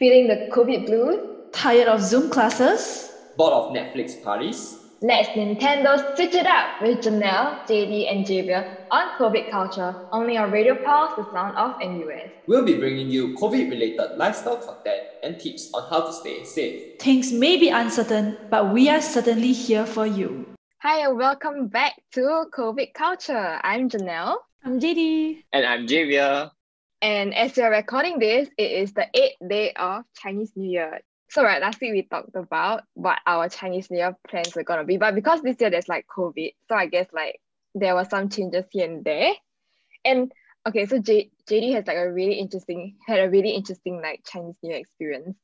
Feeling the COVID blues? Tired of Zoom classes? Bored of Netflix parties? Let's Nintendo switch it up with Janelle, JD, and Javier on COVID culture, only on Radio Pulse, the sound of NUS. We'll be bringing you COVID related lifestyle content and tips on how to stay safe. Things may be uncertain, but we are certainly here for you. Hi, and welcome back to COVID culture. I'm Janelle. I'm JD. And I'm Javier. And as we are recording this, it is the eighth day of Chinese New Year. So right, last week we talked about what our Chinese New Year plans are gonna be, but because this year there's like COVID, so I guess like there were some changes here and there. And okay, so J- JD has like a really interesting had a really interesting like Chinese New Year experience.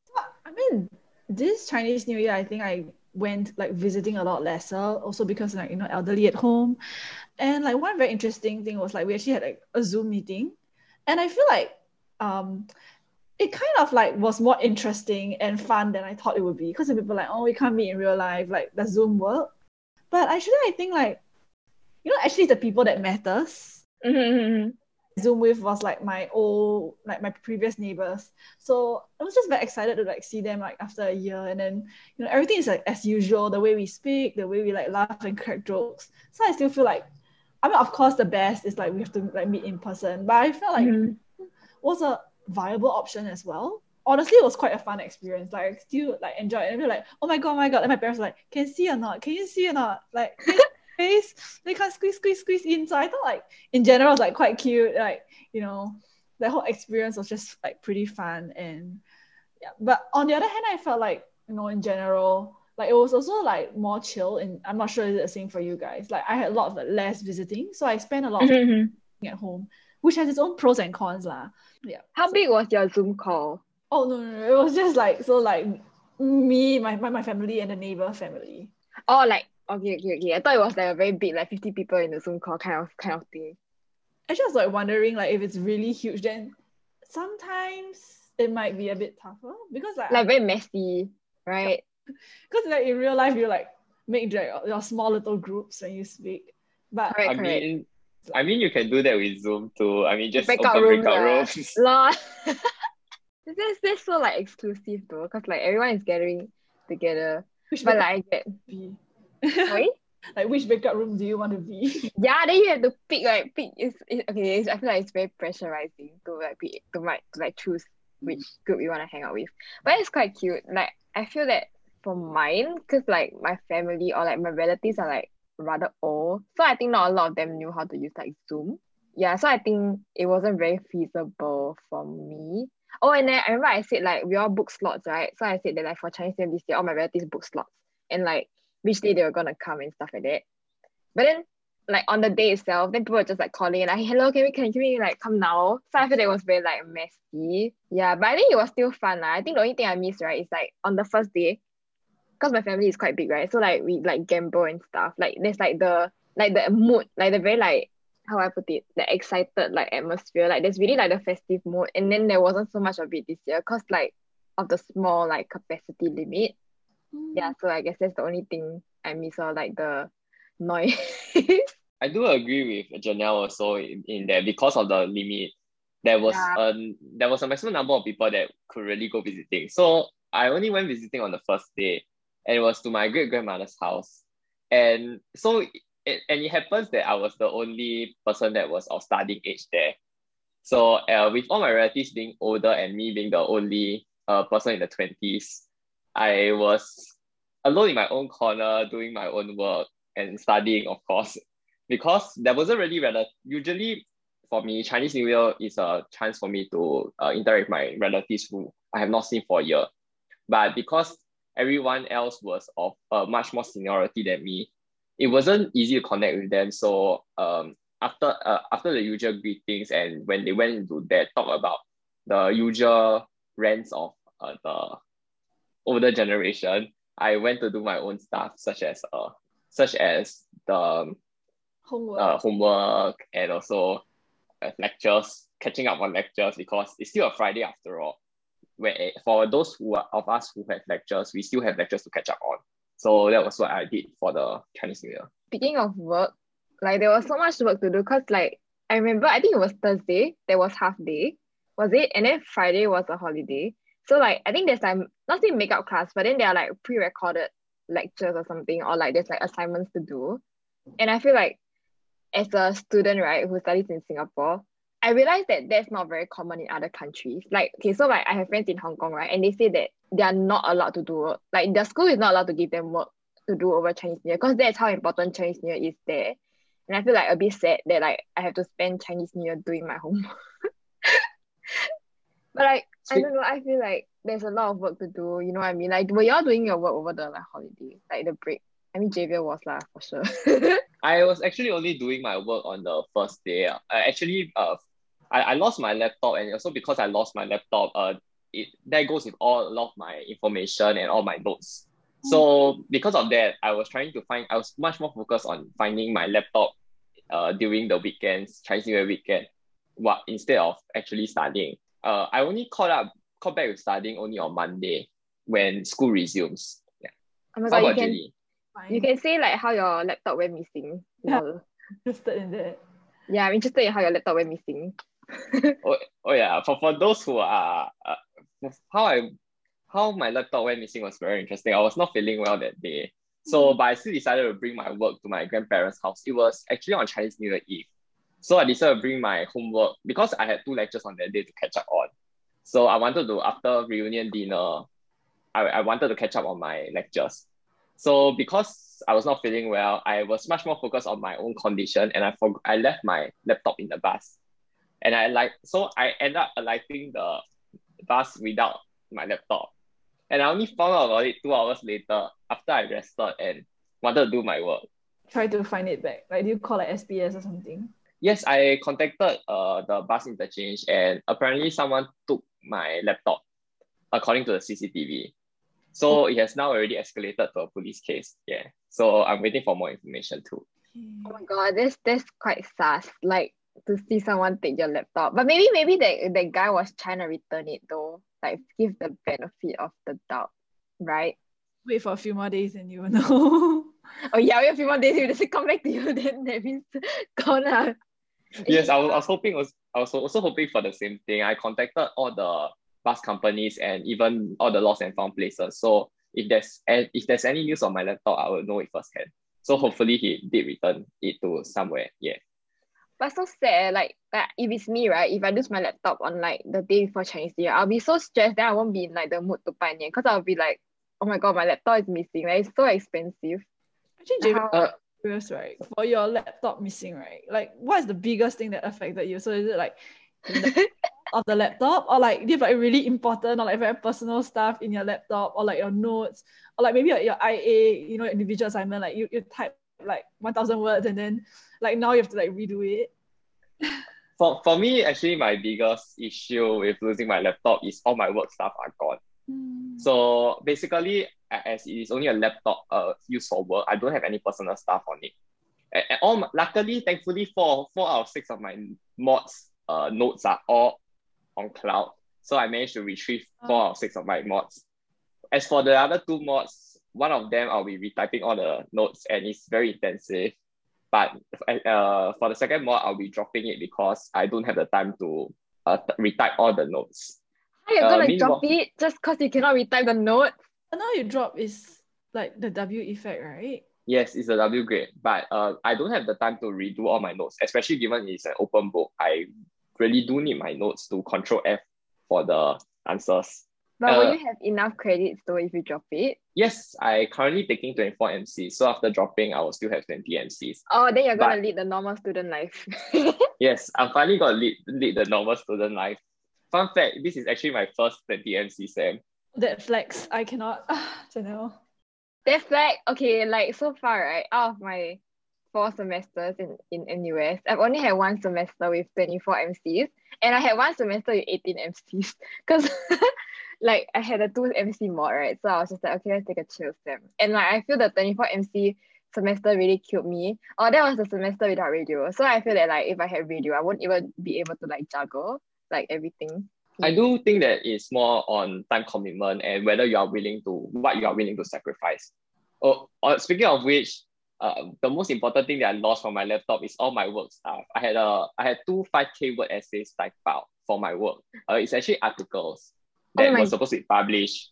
I mean, this Chinese New Year, I think I went like visiting a lot lesser, also because like you know elderly at home, and like one very interesting thing was like we actually had like a Zoom meeting, and I feel like um it kind of like was more interesting and fun than I thought it would be because people are like, oh, we can't meet in real life, like does Zoom work? But actually, I think like, you know, actually the people that matters. Mm-hmm. Zoom with was like my old, like my previous neighbors. So I was just very excited to like see them like after a year, and then you know everything is like as usual, the way we speak, the way we like laugh and crack jokes. So I still feel like, I mean, of course, the best is like we have to like meet in person, but I felt like Mm-hmm. was a viable option as well. Honestly, it was quite a fun experience. Like, I still like enjoy it. And be like, oh my god, oh my god. And my parents were like, can you see or not? Can you see or not? Like, face, they can't squeeze, squeeze, squeeze in. So I thought like in general, it was like quite cute. Like, you know, the whole experience was just like pretty fun. And yeah. But on the other hand, I felt like, you know, in general, like it was also like more chill. And I'm not sure it's the same for you guys. Like I had a lot of like, less visiting. So I spent a lot of Mm-hmm. at home, which has its own pros and cons. lah. Yeah. How big was your Zoom call? Oh no, no, no, it was just like so like me, my, my, my family and the neighbor family. Oh, like okay, okay, okay. I thought it was like a very big, like fifty people in the Zoom call kind of kind of thing. I just like wondering like if it's really huge, then sometimes it might be a bit tougher because like Like very messy, right? because like in real life you like make like your small little groups when you speak. But Correct, I correct. mean, I mean, you can do that with Zoom too. I mean, just Breakout open rooms, breakout rooms. Lol. this this so like exclusive though, because like everyone is gathering together. which But like I get be? sorry. like which breakout room do you want to be? yeah, then you have to pick like pick is it, okay. It's, I feel like it's very pressurizing to like be to like to like choose which group you want to hang out with. But it's quite cute. Like I feel that for mine, because like my family or like my relatives are like rather old, so I think not a lot of them knew how to use like Zoom. Yeah, so I think it wasn't very feasible for me. Oh, and then I remember I said like we all book slots, right? So I said that like for Chinese New Year this year, all my relatives book slots and like which day they were gonna come and stuff like that. But then like on the day itself, then people were just like calling and like, hello, can we can, can we like come now? So I feel it was very like messy. Yeah, but I think it was still fun. lah. I think the only thing I missed, right, is like on the first day, because my family is quite big, right? So like we like gamble and stuff. Like there's like the like the mood, like the very like how I put it, the excited like atmosphere. Like there's really like the festive mood. And then there wasn't so much of it this year because like of the small like capacity limit. Mm. Yeah, so I guess that's the only thing I miss or like the noise. I do agree with Janelle also in, in that because of the limit, there was Yeah. a there was a maximum number of people that could really go visiting. So I only went visiting on the first day, and it was to my great grandmother's house. And so it, and it happens that I was the only person that was of studying age there. So uh, with all my relatives being older and me being the only uh, person in the twenties, I was alone in my own corner doing my own work and studying, of course, because there wasn't really rel- usually for me Chinese New Year is a chance for me to uh, interact with my relatives who I have not seen for a year, but because everyone else was of uh, much more seniority than me, it wasn't easy to connect with them. So um, after uh, after the usual greetings and when they went into that talk about the usual rants of uh, the older generation, I went to do my own stuff such as uh such as the um, Homework. uh, homework and also uh, lectures, catching up on lectures because it's still a Friday after all. Where for those who are, of us who have lectures, we still have lectures to catch up on. So that was what I did for the Chinese New Year. Speaking of work, like there was so much work to do because like I remember I think it was Thursday, there was half day, was it? And then Friday was a holiday. So like I think there's like not say makeup class, but then there are like pre-recorded lectures or something, or like there's like assignments to do. And I feel like as a student, right, who studies in Singapore, I realized that that's not very common in other countries. Like, okay, so like I have friends in Hong Kong, right? And they say that they are not allowed to do work. Like their school is not allowed to give them work to do over Chinese New Year because that's how important Chinese New Year is there. And I feel like a bit sad that like I have to spend Chinese New Year doing my homework. but like I don't know, I feel like there's a lot of work to do. You know what I mean? Like were y'all doing your work over the like holiday, like the break? I mean, Javier was lah for sure. I was actually only doing my work on the first day. I actually uh I, I lost my laptop and also because I lost my laptop, uh it that goes with all a lot of my information and all my notes. So because of that, I was trying to find I was much more focused on finding my laptop uh during the weekends, Chinese New Year weekend, what instead of actually studying. Uh I only caught up caught back with studying only on Monday when school resumes. Yeah. oh my How god, you can Jenny? You can say like how your laptop went missing. Yeah. Lol. interested in that. Yeah, I'm interested in how your laptop went missing. Oh, oh yeah. For, for those who are uh, how i how my laptop went missing was very interesting. I was not feeling well that day. So but i still decided to bring my work to my grandparents house. It was actually on chinese new year eve. So i decided to bring my homework because i had two lectures on that day to catch up on. So i wanted to after reunion dinner i, I wanted to catch up on my lectures. So because i was not feeling well i was much more focused on my own condition and i forgot i left my laptop in the bus and I like so I end up alighting the bus without my laptop. And I only found out about it two hours later after I rested and wanted to do my work. Try to find it back. Like, do you call like SBS or something? Yes, I contacted uh the bus interchange and apparently someone took my laptop according to the CCTV. So it has now already escalated to a police case. Yeah. So I'm waiting for more information too. Oh my god, that's that's quite sus. Like to see someone take your laptop. But maybe maybe that that guy was trying to return it though. Like give the benefit of the doubt, right? Wait for a few more days and you will know. Oh yeah, wait a few more days, if it doesn't come back to you, then that means gone. ah. Yes, I was, I was hoping was I was also hoping for the same thing. I contacted all the bus companies and even all the lost and found places. So if there's and if there's any news on my laptop, I will know it firsthand. So hopefully he did return it to somewhere. Yeah. But so sad. Like, like if it's me, right? If I lose my laptop on like the day before Chinese New Year, I'll be so stressed. Then I won't be in like the mood to buy because I'll be like, oh my god, my laptop is missing. Like it's so expensive. Actually, Javier, Uh, curious, right? For your laptop missing, right? Like, what is the biggest thing that affected you? So is it like the of the laptop, or like do you have like really important or like very personal stuff in your laptop, or like your notes, or like maybe your, your IA, you know, individual assignment, like you you type like one thousand words and then like now you have to like redo it. For for me, actually my biggest issue with losing my laptop is all my work stuff are gone. So basically, as it is only a laptop uh used for work, I don't have any personal stuff on it. And, and all my- luckily, thankfully, four four out of six of my mods uh notes are all on cloud. So I managed to retrieve four out of six of my mods. As for the other two mods, one of them I'll be retyping all the notes and it's very intensive. But uh, for the second mod, I'll be dropping it because I don't have the time to uh, retype all the notes. How you Uh, gonna meanwhile- drop it just because you cannot retype the note? And now you drop is like the W effect, right? Yes, it's a W grade, but uh, I don't have the time to redo all my notes, especially given it's an open book. I really do need my notes to control F for the answers. But Uh, will you have enough credits though if you drop it? Yes, I currently taking 24 MCs, so after dropping, I will still have 20 MCs. Oh, then you're gonna lead the normal student life. Yes, I'm finally gonna lead, lead the normal student life. Fun fact, this is actually my first 20 MC sem. That flex, I cannot. Ah, Janelle. That's like okay, like so far, right? Out of my four semesters in, in NUS, I've only had one semester with 24 MCs, and I had one semester with 18 MCs. Because like I had a two MC mod, right? So I was just like, okay, let's take a chill sem. And like I feel the 24 MC semester really killed me. Oh, that was the semester without radio. So I feel that like if I had radio, I won't even be able to like juggle like everything. I do think that it's more on time commitment and whether you are willing to what you are willing to sacrifice. Oh, uh, speaking of which, uh, the most important thing that I lost from my laptop is all my work stuff. I had a I had two five k word essays typed out for my work. Uh, it's actually articles, Oh that my- was supposed to be published.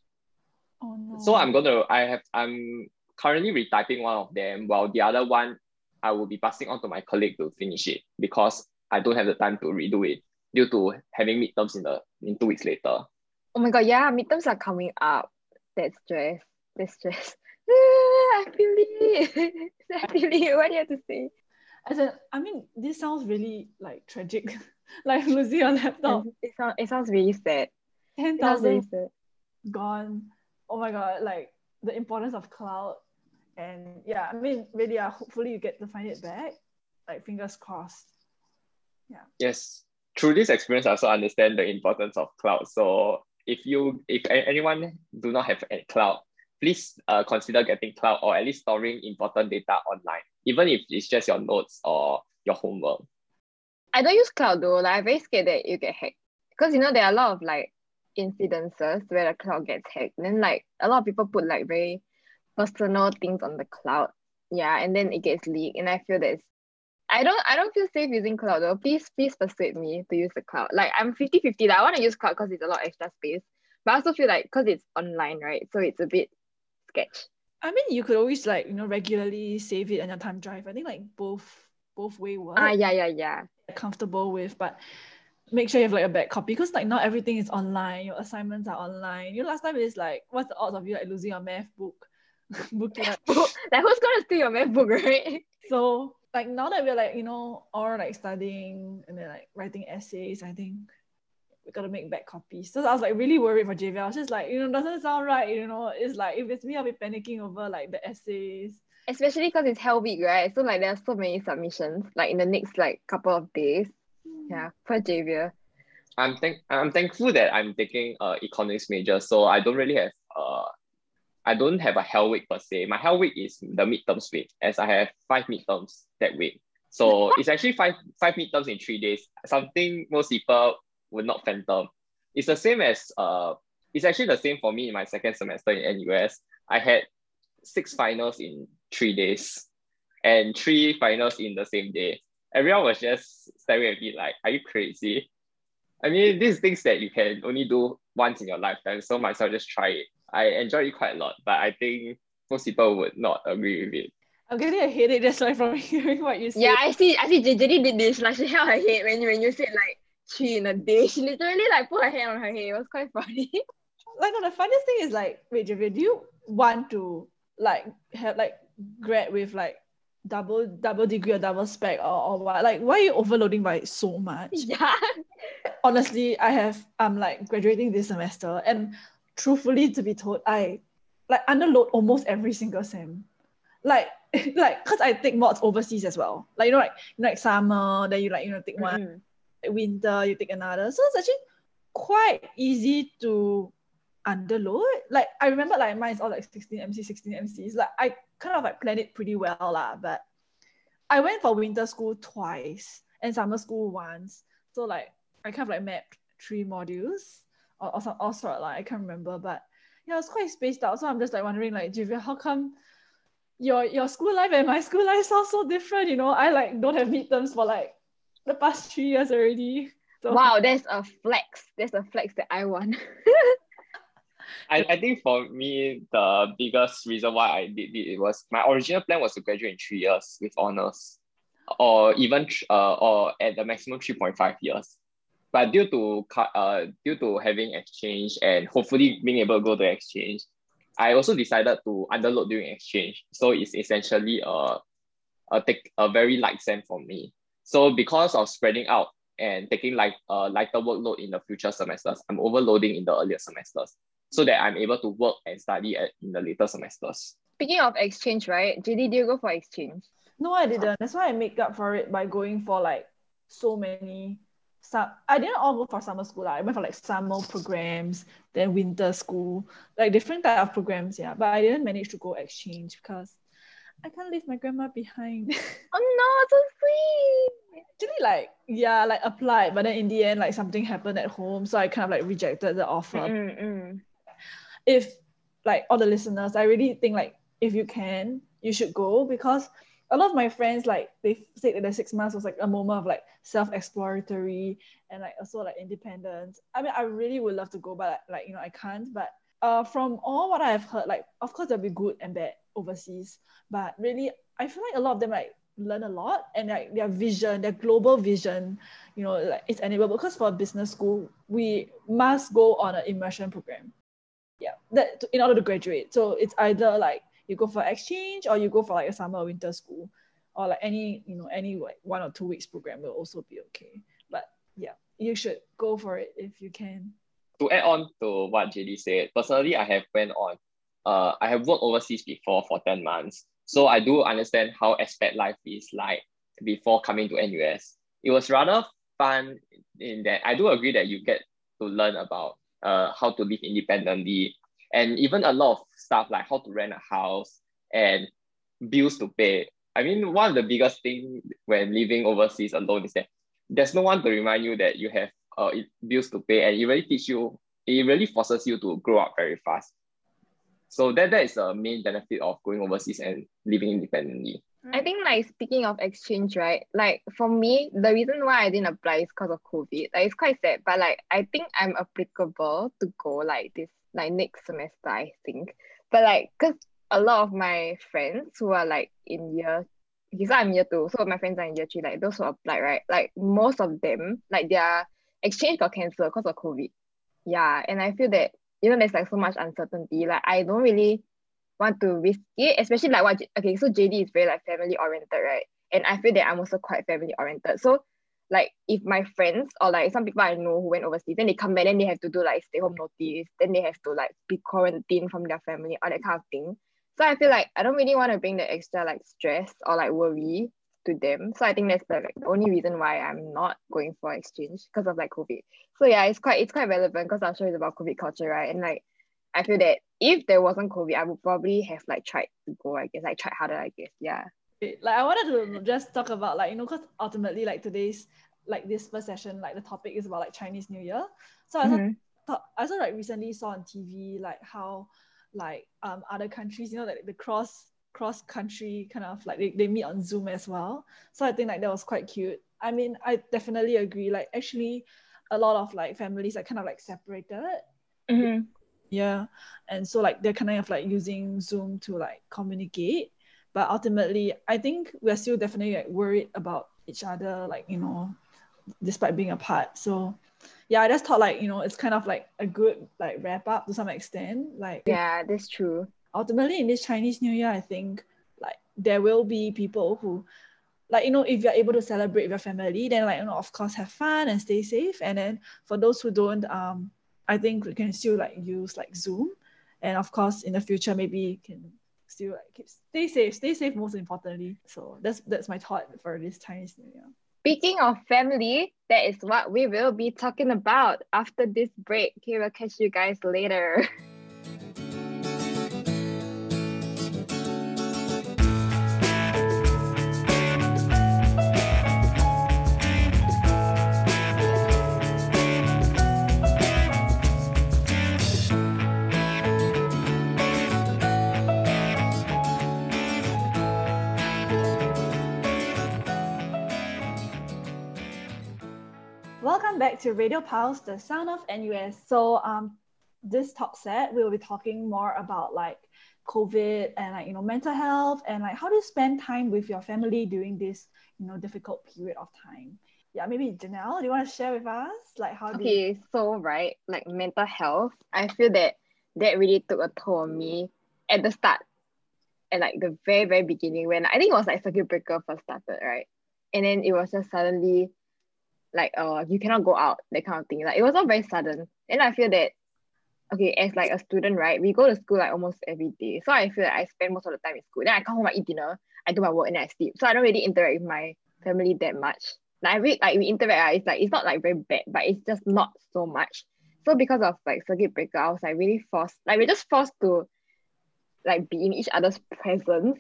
Oh no. So I'm gonna I have I'm currently retyping one of them while the other one I will be passing on to my colleague to finish it because I don't have the time to redo it due to having midterms in the in two weeks later. Oh my god, yeah, midterms are coming up. That's stress. That's stress. I feel it. I feel it. What do you have to say? As in, I mean, this sounds really like tragic. like losing your laptop, It, sounds, it sounds really sad. Ten It sounds really thousand sad. gone. Oh my god, like the importance of cloud. And yeah, I mean, really, uh, hopefully you get to find it back. Like fingers crossed. Yeah. Yes, through this experience, I also understand the importance of cloud. So if you if anyone do not have a cloud, please uh, consider getting cloud or at least storing important data online, even if it's just your notes or your homework. I don't use cloud though. Like I'm very scared that you get hacked. Because you know there are a lot of like incidences where the cloud gets hacked. Then like a lot of people put like very personal things on the cloud. Yeah, and then it gets leaked. And I feel that it's I don't I don't feel safe using cloud though. Please please persuade me to use the cloud. Like I'm 50-50. Like, I want to use cloud because it's a lot extra space. But I also feel like because it's online, right? So it's a bit sketch. I mean, you could always like you know regularly save it on your thumb drive. I think like both both way work. Ah yeah, yeah, yeah. comfortable with, but make sure you have like a back copy because like not everything is online. Your assignments are online. You know, last time it's like, what's the odds of you like losing your math book? book like who's gonna steal your math book, right? so like now that we're like you know all like studying and then like writing essays, I think we gotta make back copies. So I was like really worried for JV. I was just like, you know, doesn't sound right. You know, it's like if it's me, I'll be panicking over like the essays. especially because it's hell week, right? So like there's so many submissions like in the next like couple of days. Yeah, for Javier. I'm thank I'm thankful that I'm taking uh economics major, so I don't really have uh I don't have a hell week per se. My hell week is the midterms week, as I have five midterms that week. So it's actually five five midterms in three days. Something most people would not phantom. It's the same as uh it's actually the same for me in my second semester in NUS. I had six finals in three days and three finals in the same day. Everyone was just staring at me like, are you crazy? I mean, these things that you can only do once in your lifetime, so might as well just try it. I enjoy it quite a lot, but I think most people would not agree with it. I'm getting a headache just like from hearing what you said. Yeah, I see. I see. JJ did this. Like she held her head when you when you said like three in a day. She literally like put her hand on her head. It was quite funny. like no, the funniest thing is like, wait, Javier, do you want to like have like grad with like double double degree or double spec or, or what? Like, why are you overloading by so much? yeah. Honestly, I have I'm like graduating this semester, and truthfully, to be told, I like underload almost every single sem. Like, like, cause I take mods overseas as well. Like you know, like you know, like summer, then you like you know take one Mm-mm. winter, you take another. So it's actually quite easy to underload. Like I remember like mine's all like 16 MC, 16 MCs. Like I kind of like planned it pretty well lah, but I went for winter school twice and summer school once. So like I kind of like mapped three modules or, or some all sort like I can't remember, but yeah, it was quite spaced out. So I'm just like wondering like Javier, how come your your school life and my school life sound so different? You know, I like don't have midterms for like the past three years already. So Wow, there's a flex. There's a flex that I want. I, I think for me, the biggest reason why I did it was my original plan was to graduate in three years with honors, or even uh, or at the maximum three point five years. But due to uh due to having exchange and hopefully being able to go to exchange, I also decided to underload during exchange. So it's essentially a a take a very light sem for me. So because of spreading out and taking like a lighter workload in the future semesters, I'm overloading in the earlier semesters so that I'm able to work and study at, in the later semesters. Speaking of exchange, right? JD, do you go for exchange? No, I didn't. That's why I make up for it by going for like so many. Some I didn't all go for summer school. Like. I went for like summer programs, then winter school, like different type of programs. Yeah, but I didn't manage to go exchange because I can't leave my grandma behind. Oh no, so sweet. Actually, like yeah, like applied, but then in the end, like something happened at home, so I kind of like rejected the offer. Mm-mm. If like all the listeners, I really think like if you can, you should go because a lot of my friends like they said that the six months was like a moment of like self-exploratory and like also like independence. I mean, I really would love to go, but like you know, I can't. But uh, from all what I've heard, like of course there'll be good and bad overseas, but really I feel like a lot of them like learn a lot and like their vision, their global vision, you know, like it's enabled because for business school we must go on an immersion program. Yeah, that in order to graduate. So it's either like you go for exchange or you go for like a summer or winter school or like any you know any like one or two weeks program will also be okay but yeah you should go for it if you can to add on to what JD said, personally, I have went on, uh, I have worked overseas before for 10 months. So I do understand how expat life is like before coming to NUS. It was rather fun in that I do agree that you get to learn about uh, how to live independently and even a lot of stuff like how to rent a house and bills to pay. I mean, one of the biggest thing when living overseas alone is that there's no one to remind you that you have uh, bills to pay, and it really teach you, it really forces you to grow up very fast. So that that is the main benefit of going overseas and living independently. I think like speaking of exchange, right? Like for me, the reason why I didn't apply is because of COVID. Like it's quite sad, but like I think I'm applicable to go like this like next semester, I think. But like cause a lot of my friends who are like in year because I'm year two, so my friends are in year three, like those who applied, right? Like most of them, like their exchange got cancelled because of COVID. Yeah. And I feel that, you know, there's like so much uncertainty. Like I don't really want to risk it, especially like what okay, so JD is very like family oriented, right? And I feel that I'm also quite family oriented. So like if my friends or like some people I know who went overseas, then they come back, then they have to do like stay home notice, then they have to like be quarantined from their family, all that kind of thing. So I feel like I don't really want to bring the extra like stress or like worry to them. So I think that's the, like, only reason why I'm not going for exchange because of like COVID. So yeah, it's quite it's quite relevant because our show is about COVID culture, right? And like I feel that if there wasn't COVID, I would probably have like tried to go, I guess, like tried harder, I guess. Yeah. Like I wanted to just talk about like, you know, because ultimately like today's like this first session, like the topic is about like Chinese New Year. So I mm-hmm. thought I also like recently saw on TV like how like um other countries, you know, like the cross cross country kind of like they, they meet on Zoom as well. So I think like that was quite cute. I mean, I definitely agree. Like actually a lot of like families are kind of like separated. Mm-hmm. Yeah. And so like they're kind of like using Zoom to like communicate. But ultimately, I think we're still definitely like worried about each other, like, you know, despite being apart. So yeah, I just thought like, you know, it's kind of like a good like wrap up to some extent. Like Yeah, that's true ultimately in this Chinese New Year, I think like there will be people who like you know if you're able to celebrate with your family then like you know of course have fun and stay safe and then for those who don't um i think we can still like use like zoom. And of course in the future maybe can still like keep stay safe stay safe most importantly. So that's that's my thought for this chinese new year. Speaking of family that is what we will be talking about after this break. Okay we'll catch you guys later Welcome back to Radio Pulse, the sound of NUS. So um, this talk set, we will be talking more about like COVID and like you know mental health and like how to spend time with your family during this you know difficult period of time. Yeah, maybe Janelle, do you want to share with us like how? Okay, you... so right, like mental health, I feel that that really took a toll on me at the start, at like the very very beginning when I think it was like circuit breaker first started, right? And then it was just suddenly like uh you cannot go out that kind of thing. Like it was all very sudden. And I feel that okay as like a student right we go to school like almost every day. So I feel like I spend most of the time in school. Then I come home I eat dinner I do my work and I sleep. So I don't really interact with my family that much. Like I really like we interact right, it's like it's not like very bad but it's just not so much. So because of like circuit breaker I was like really forced like we're just forced to like be in each other's presence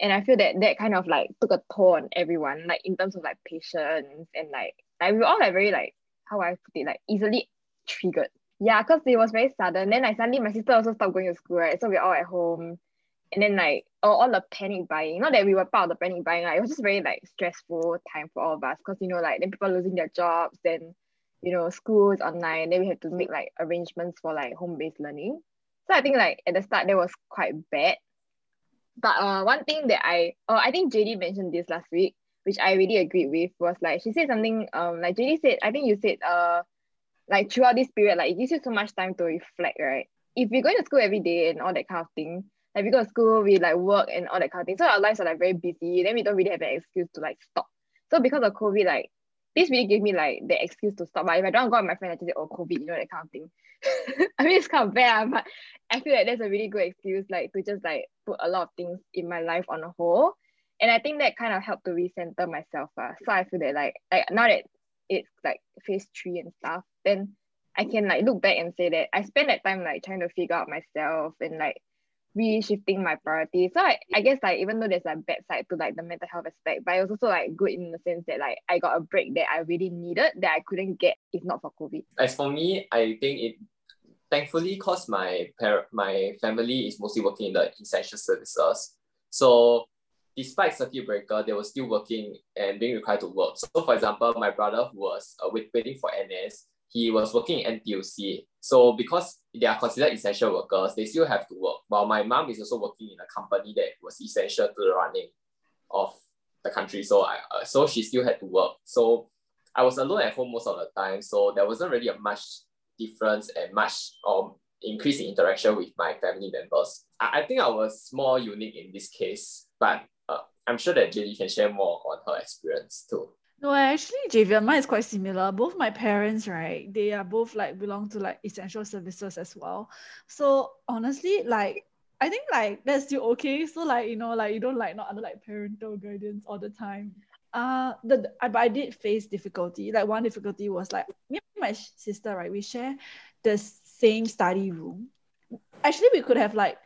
and I feel that that kind of like took a toll on everyone, like in terms of like patience and like like we all like very like how I put it like easily triggered. Yeah, because it was very sudden. Then like suddenly my sister also stopped going to school, right? So we're all at home. and then like all, all the panic buying. Not that we were part of the panic buying, like it was just very like stressful time for all of us because you know like then people losing their jobs, then you know school is online, then we had to make like arrangements for like home based learning. So I think like at the start that was quite bad. But uh one thing that I uh, I think JD mentioned this last week, which I really agreed with, was like she said something um like JD said, I think you said uh like throughout this period, like it gives you so much time to reflect, right? If you're going to school every day and all that kind of thing, like we go to school, we like work and all that kind of thing. So our lives are like very busy. Then we don't really have an excuse to like stop. So because of COVID, like this really gave me like the excuse to stop. But if I don't go with my friend, I just say, oh COVID, you know, that kind of thing. I mean it's kind of bad, but I feel like that's a really good excuse, like to just like put a lot of things in my life on a whole. And I think that kind of helped to recenter myself. Uh. So I feel that like like now that it's like phase three and stuff, then I can like look back and say that I spent that time like trying to figure out myself and like reshifting my priorities. So I, I guess like even though there's a bad side to like the mental health aspect, but it was also like good in the sense that like I got a break that I really needed that I couldn't get if not for COVID. As for me, I think it thankfully cause my par- my family is mostly working in the essential services. So despite circuit breaker, they were still working and being required to work. So for example, my brother who was uh, waiting for NS, he was working in NTUC. So because they are considered essential workers, they still have to work. While my mom is also working in a company that was essential to the running of the country. So I uh, so she still had to work. So I was alone at home most of the time. So there wasn't really a much difference and much um increase in interaction with my family members. I, I think I was more unique in this case, but uh, I'm sure that JD can share more on her experience too. No, actually, Javier, mine is quite similar. Both my parents, right, they are both like belong to like essential services as well. So honestly, like I think like that's still okay. So like you know, like you don't like not under like parental guidance all the time. Uh, the I, but I did face difficulty. Like one difficulty was like me and my sister, right? We share the same study room. Actually, we could have like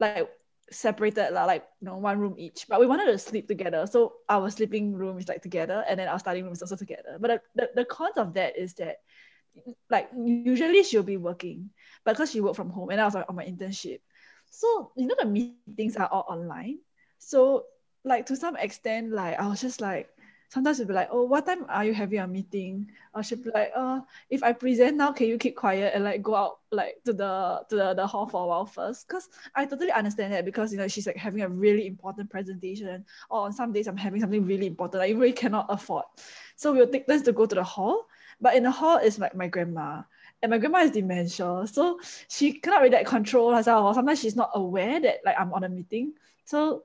like separated like you know one room each. But we wanted to sleep together. So our sleeping room is like together and then our studying room is also together. But the, the, the cons of that is that like usually she'll be working but because she worked from home and I was like on my internship. So you know the meetings are all online. So like to some extent like I was just like sometimes you'll be like, oh, what time are you having a meeting? Or she'll be like, uh, if I present now, can you keep quiet and like go out like to the to the, the hall for a while first? Because I totally understand that because you know she's like having a really important presentation, or on some days I'm having something really important I really cannot afford. So we'll take turns to go to the hall. But in the hall is like my grandma. And my grandma is dementia. So she cannot really like control herself, or sometimes she's not aware that like I'm on a meeting. So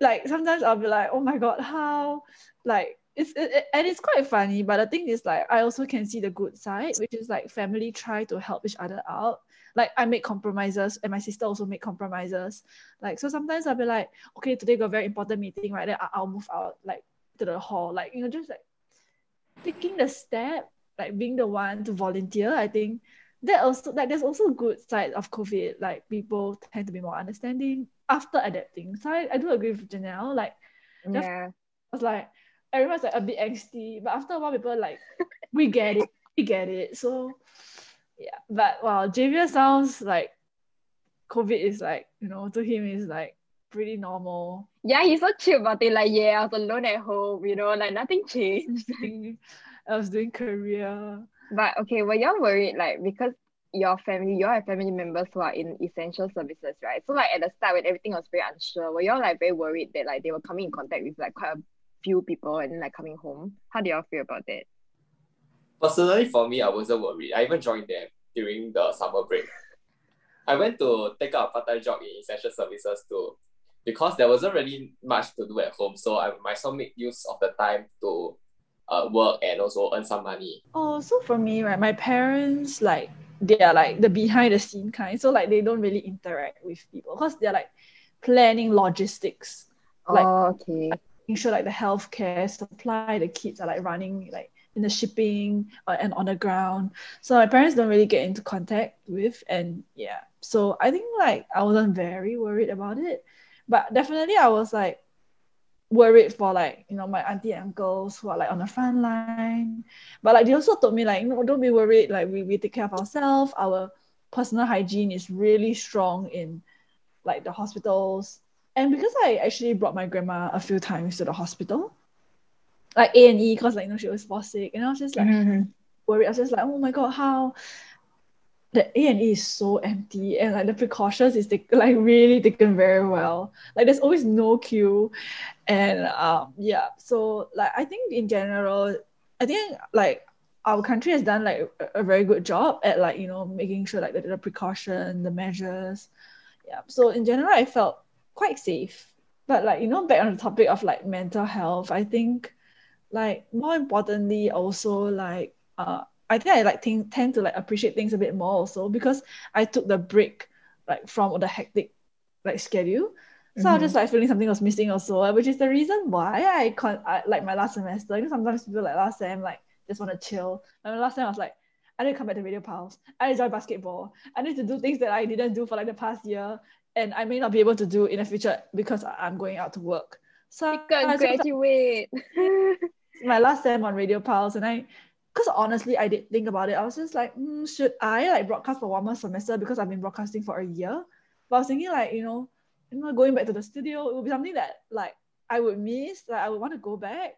like sometimes I'll be like, oh my god, how like it's it, and it's quite funny but the thing is like i also can see the good side which is like family try to help each other out. Like i make compromises and my sister also make compromises. Like so sometimes i'll be like okay today got a very important meeting right? Then i'll move out like to the hall. Like you know just like taking the step like being the one to volunteer i think that also like there's also good side of covid. Like people tend to be more understanding after adapting. So i, I do agree with janelle. Like Yeah. I was like everyone's like a bit angsty, but after a while, people like, we get it, we get it. So, yeah. But wow, Javier sounds like COVID is like, you know, to him is like pretty normal. Yeah, he's so chill about it. Like, yeah, I was alone at home, you know, like nothing changed. I was doing career. But okay, were y'all worried like because your family, you all have family members who are in essential services, right? So like at the start when everything was very unsure, were y'all like very worried that like they were coming in contact with like quite a few people and like coming home? How do y'all feel about that? Personally, for me, I wasn't worried. I even joined them during the summer break. I went to take up a part-time job in essential services too, because there wasn't really much to do at home. So I might as well make use of the time to uh, work and also earn some money. Oh, so for me, right, my parents like they are like the behind the scene kind. So like they don't really interact with people because they're like planning logistics. Like oh, okay. Sure like the healthcare supply, the kids are like running like in the shipping uh, and on the ground. So my parents don't really get into contact with, and yeah. So I think like I wasn't very worried about it, but definitely I was like worried for like you know my auntie and uncles who are like on the front line. But like they also told me like no, don't be worried. Like we, we take care of ourselves. Our personal hygiene is really strong in like the hospitals. And because I actually brought my grandma a few times to the hospital, like A and E, because like you know she was fall sick, and I was just like Mm-hmm. worried. I was just like, oh my god, how the A and E is so empty, and like the precautions is take, like really taken very well. Like there's always no queue, and um yeah. So like I think in general, I think like our country has done like a, a very good job at like you know making sure like the, the precaution, the measures. Yeah. So in general, I felt quite safe. But like you know, back on the topic of like mental health, I think like more importantly also like uh I think I like think, tend to like appreciate things a bit more also because I took the break like from the hectic like schedule. So I was just like feeling something was missing also, which is the reason why I con I, like my last semester. You know, sometimes people like last time like just want to chill. And last time I was like, I need to come back to Radio Pulse. I enjoy basketball. I need to do things that I didn't do for like the past year, and I may not be able to do in the future because I'm going out to work. So You can I graduate. my last time on Radio Pulse, and I, because honestly, I did think about it. I was just like, mm, should I like broadcast for one more semester because I've been broadcasting for a year? But I was thinking like, you know, you know, going back to the studio, it would be something that like I would miss. Like I would want to go back.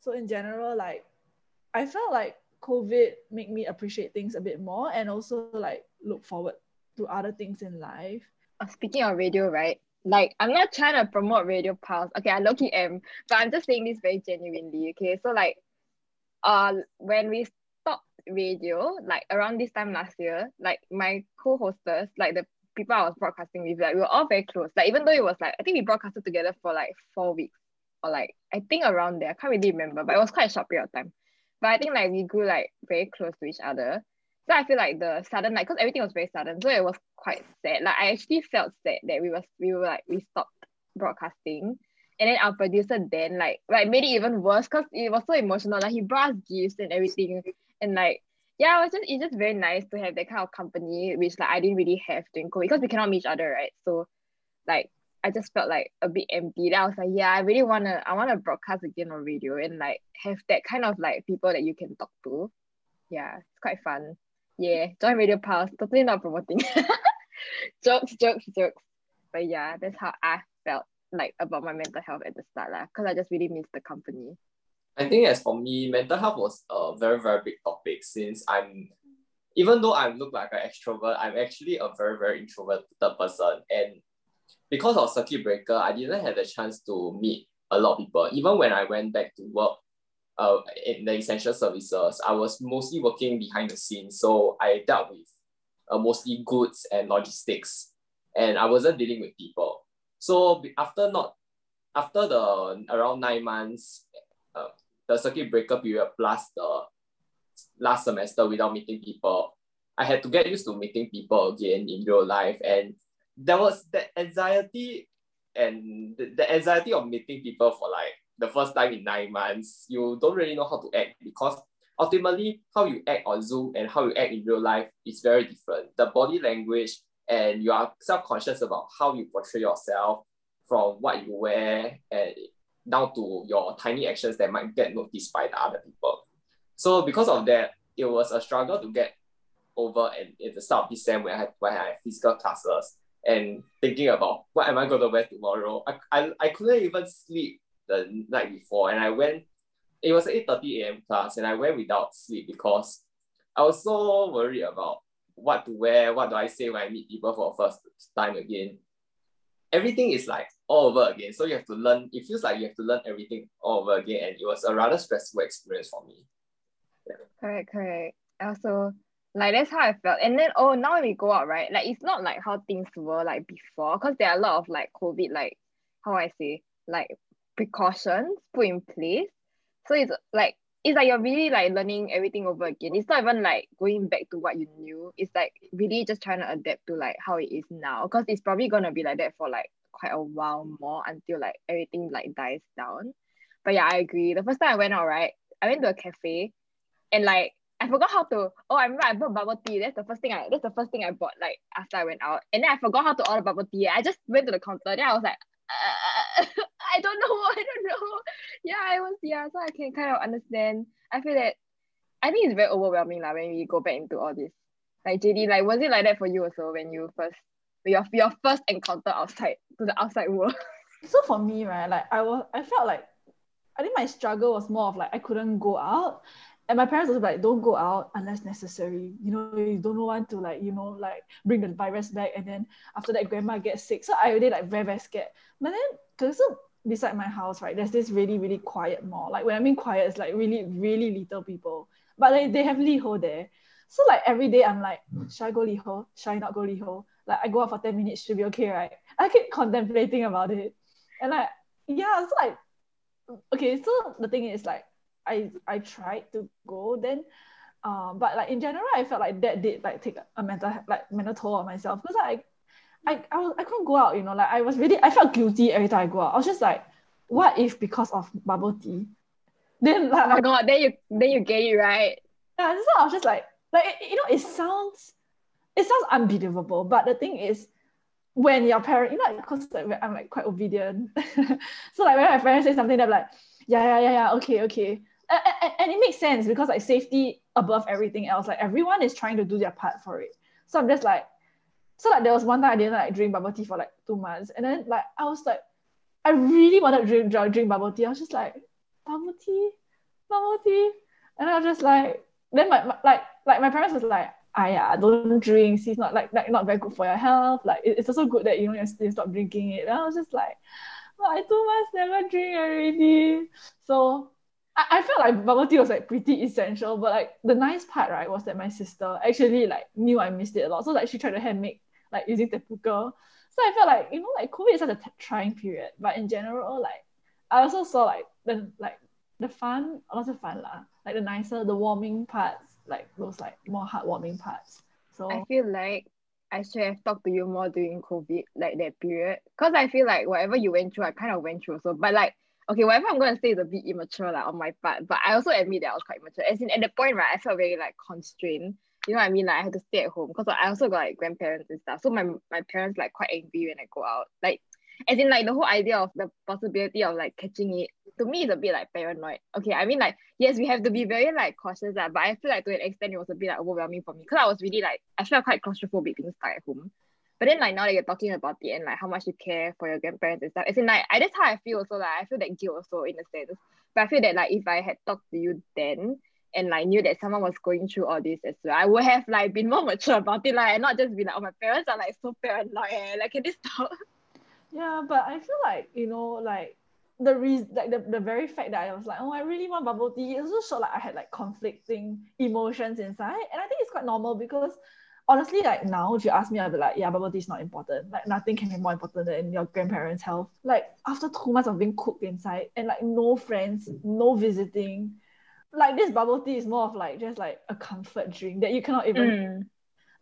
So in general, like I felt like COVID made me appreciate things a bit more and also like look forward to other things in life. Speaking of radio, right? Like, I'm not trying to promote Radio Pulse. Okay, I low key am, but I'm just saying this very genuinely. Okay, so like, uh, when we stopped radio, like around this time last year, like my co-hosters, like the people I was broadcasting with, like we were all very close. Like even though it was like I think we broadcasted together for like four weeks or like I think around there. I can't really remember, but it was quite a short period of time. But I think like we grew like very close to each other. So I feel like the sudden like because everything was very sudden, so it was quite sad. Like I actually felt sad that we was we were like we stopped broadcasting. And then our producer then like like made it even worse because it was so emotional. Like he brought us gifts and everything. And like yeah, it was just it's just very nice to have that kind of company, which like I didn't really have during COVID because we cannot meet each other, right? So like I just felt like a bit empty. Then I was like, yeah, I really wanna I wanna broadcast again on radio and like have that kind of like people that you can talk to. Yeah, it's quite fun. Yeah, join Radio Pulse. Totally not promoting. jokes, jokes, jokes. But yeah, that's how I felt like about my mental health at the start lah. Cause I just really missed the company. I think as for me, mental health was a very, very big topic since I'm, even though I look like an extrovert, I'm actually a very, very introverted person. And because of circuit breaker, I didn't have the chance to meet a lot of people. Even when I went back to work uh, in the essential services, I was mostly working behind the scenes. So I dealt with uh, mostly goods and logistics, and I wasn't dealing with people. So after not, after the around nine months, uh, the circuit breaker period plus the last semester without meeting people, I had to get used to meeting people again in real life. And there was that anxiety and the, the anxiety of meeting people for like the first time in nine months. You don't really know how to act because ultimately how you act on Zoom and how you act in real life is very different. The body language and you are self-conscious about how you portray yourself from what you wear and down to your tiny actions that might get noticed by the other people. So because of that, it was a struggle to get over and at the start of this sem when I had when I had physical classes and thinking about what am I going to wear tomorrow. I, I, I couldn't even sleep the night before and I went it was 8.30 a.m. class and I went without sleep because I was so worried about what to wear, what do I say when I meet people for the first time again. Everything is like all over again. So you have to learn, it feels like you have to learn everything all over again. And it was a rather stressful experience for me. Correct, correct. Also, like that's how I felt. And then oh now we go out, right? Like it's not like how things were like before, because there are a lot of like COVID, like how I say, like precautions put in place. So it's like it's like you're really like learning everything over again. It's not even like going back to what you knew. It's like really just trying to adapt to like how it is now. Because it's probably gonna be like that for like quite a while more until like everything like dies down. But yeah, I agree. The first time I went out, right? I went to a cafe and like I forgot how to oh I remember I bought bubble tea. That's the first thing I that's the first thing I bought like after I went out. And then I forgot how to order bubble tea. I just went to the counter. Then I was like, uh, I don't know, I don't know. Yeah, I was yeah, so I can kind of understand. I feel that I think it's very overwhelming like when we go back into all this. Like JD, like was it like that for you also when you first your your first encounter outside to the outside world? So for me, right, like I was, I felt like, I think my struggle was more of like I couldn't go out, and my parents was like, don't go out unless necessary. You know, you don't want to like, you know, like bring the virus back, and then after that, grandma gets sick. So I really like very very scared. But then, so beside my house, right, there's this really really quiet mall. Like when I mean quiet, it's like really really little people, but they they have Liho there. So like every day, I'm like, should I go Liho? Should I not go Liho? Like I go out for ten minutes, should be okay, right? I keep contemplating about it. And like, yeah, it's like, okay, so the thing is like, I I tried to go then, um, but like in general, I felt like that did like take a mental like mental toll on myself because I, I I was I couldn't go out, you know, like I was really I felt guilty every time I go out. I was just like, what if because of bubble tea, then like Oh my god, then you then you get it right. yeah, so I was just like, like you know, it sounds, it sounds unbelievable. But the thing is, when your parent, you know, because I'm like quite obedient, so like when my parents say something, they're like, yeah, yeah, yeah, yeah, okay, okay, and, and, and it makes sense because like safety above everything else, like everyone is trying to do their part for it. So I'm just like, so like there was one time I didn't like drink bubble tea for like two months, and then like I was like, I really wanted to drink drink, bubble tea. I was just like, bubble tea, bubble tea, and I was just like, then my, my like like my parents was like, ah yeah, don't drink. See, it's not like, like not very good for your health. Like it- it's also good that you know you stop drinking it. And I was just like, well, I two months never drink already. So I, I felt like bubble tea was like pretty essential. But like the nice part right was that my sister actually like knew I missed it a lot. So like she tried to hand make like using tapioca. So I felt like you know like COVID is such a t- trying period. But in general, like I also saw like the like the fun, not the fun lah, like the nicer, the warming parts, like those like more heartwarming parts. So I feel like I should have talked to you more during COVID, like that period. Cause I feel like whatever you went through, I kind of went through also. But like, okay, whatever I'm gonna say is a bit immature like on my part. But I also admit that I was quite immature. As in at that point, right, I felt very like constrained. You know what I mean? Like I had to stay at home because I also got like grandparents and stuff. So my my parents like quite angry when I go out. Like as in like the whole idea of the possibility of like catching it to me is a bit like paranoid. Okay, I mean like yes, we have to be very like cautious, uh, but I feel like to an extent it was a bit like overwhelming for me because I was really like I felt quite claustrophobic being stuck at home. But then like now that you're talking about it and like how much you care for your grandparents and stuff, as in like I that's how I feel also like I feel that guilt also in a sense. But I feel that like if I had talked to you then and like knew that someone was going through all this as well, I would have like been more mature about it, like and not just be like, oh my parents are like so paranoid, eh, like can this stop? yeah, but I feel like you know like the reason like the, the very fact that I was like, oh, I really want bubble tea, it also showed like I had like conflicting emotions inside. And I think it's quite normal because honestly, like now, if you ask me, I'd be like, yeah, bubble tea is not important. Like nothing can be more important than your grandparents' health. Like after two months of being cooked inside and like no friends, no visiting, like this bubble tea is more of like just like a comfort drink that you cannot even Mm.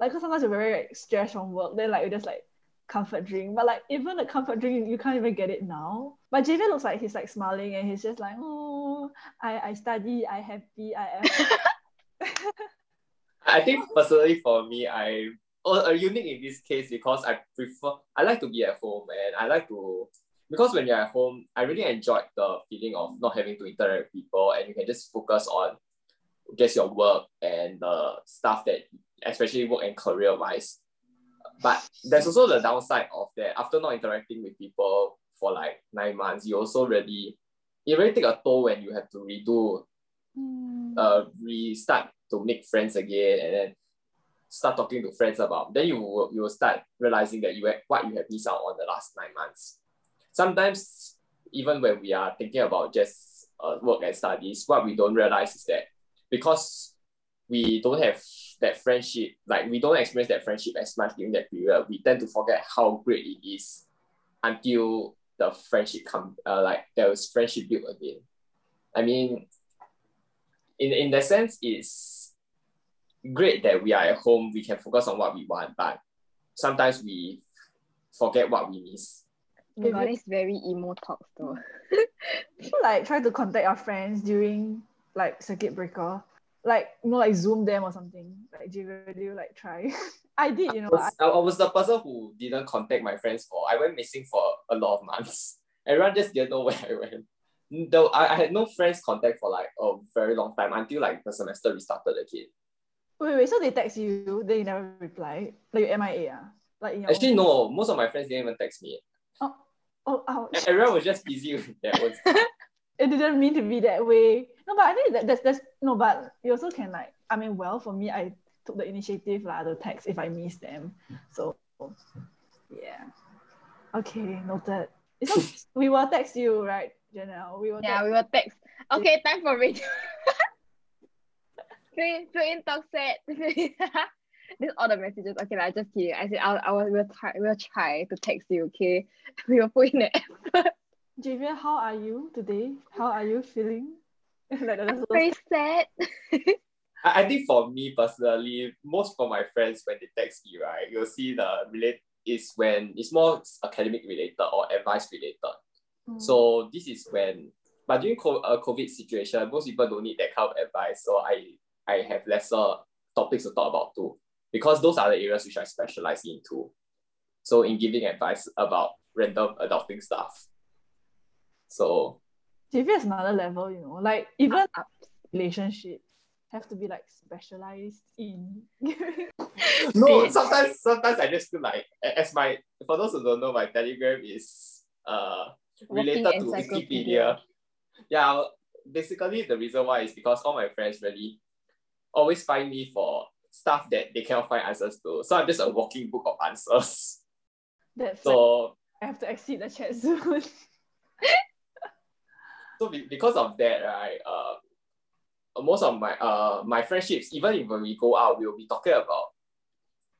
like because sometimes you're very like, stressed from work, then like you just like comfort drink. But like even the comfort drink, you can't even get it now. But JV looks like he's like smiling and he's just like, oh, I, I study, I happy, I am. I think personally for me, I oh, uh, unique in this case because I prefer I like to be at home and I like to because when you're at home, I really enjoyed the feeling of not having to interact with people and you can just focus on just your work and the stuff that especially work and career wise. But there's also the downside of that after not interacting with people for like nine months, you also really it really take a toll when you have to redo Hmm. uh restart to make friends again and then start talking to friends about then you will you will start realizing that you have, what you have missed out on the last nine months. Sometimes even when we are thinking about just uh, work and studies what we don't realize is that because we don't have that friendship like we don't experience that friendship as much during that period we tend to forget how great it is until the friendship come uh, like there was friendship built again. I mean in in that sense, it's great that we are at home. We can focus on what we want, but sometimes we forget what we miss. Oh my god, it's very emo talk though. You like try to contact your friends during like circuit breaker. Like you know, like Zoom them or something. Like do you, do you like try? I did, you know. I, I, I was the person who didn't contact my friends for. I went missing for a lot of months. Everyone just didn't know where I went. Though I, I had no friends contact for like a very long time until like the semester restarted again. Wait, wait, so they text you, then you never reply. Like you MIA. ah? Like in your Actually, own- no. Most of my friends didn't even text me. Oh, oh, ouch. Everyone was just busy with their own it didn't mean to be that way. No, but I think that that's, that's no, but you also can like I mean, well, for me, I took the initiative lah to text if I miss them. So yeah. Okay, noted. It's okay. we will text you, right, Janelle? We will Yeah, we will text. Okay, time for radio. Fill, fill in talk set. this all the messages. Okay, lah, just kidding. I said I'll, I will we'll try we'll try to text you. Okay, we will put in the effort. Javier, how are you today? How are you feeling? like that's those- Very sad. I, I think for me personally, most of my friends when they text me, right, you'll see the relate is when it's more academic related or advice related. Mm. So this is when, but during co- a COVID situation, most people don't need that kind of advice. So I I have lesser topics to talk about too, because those are the areas which I specialize into. So in giving advice about random adulting stuff. So Javier is another level, you know, like even relationships have to be like specialized in no, sometimes sometimes I just feel like as my for those who don't know, my telegram is uh related Walking to. Wikipedia. Yeah, basically the reason why is because all my friends really always find me for stuff that they cannot find answers to. So I'm just a walking book of answers. that's like, So I have to exit the chat soon. so be, because of that, right, uh, most of my uh my friendships, even if when we go out, we'll be talking about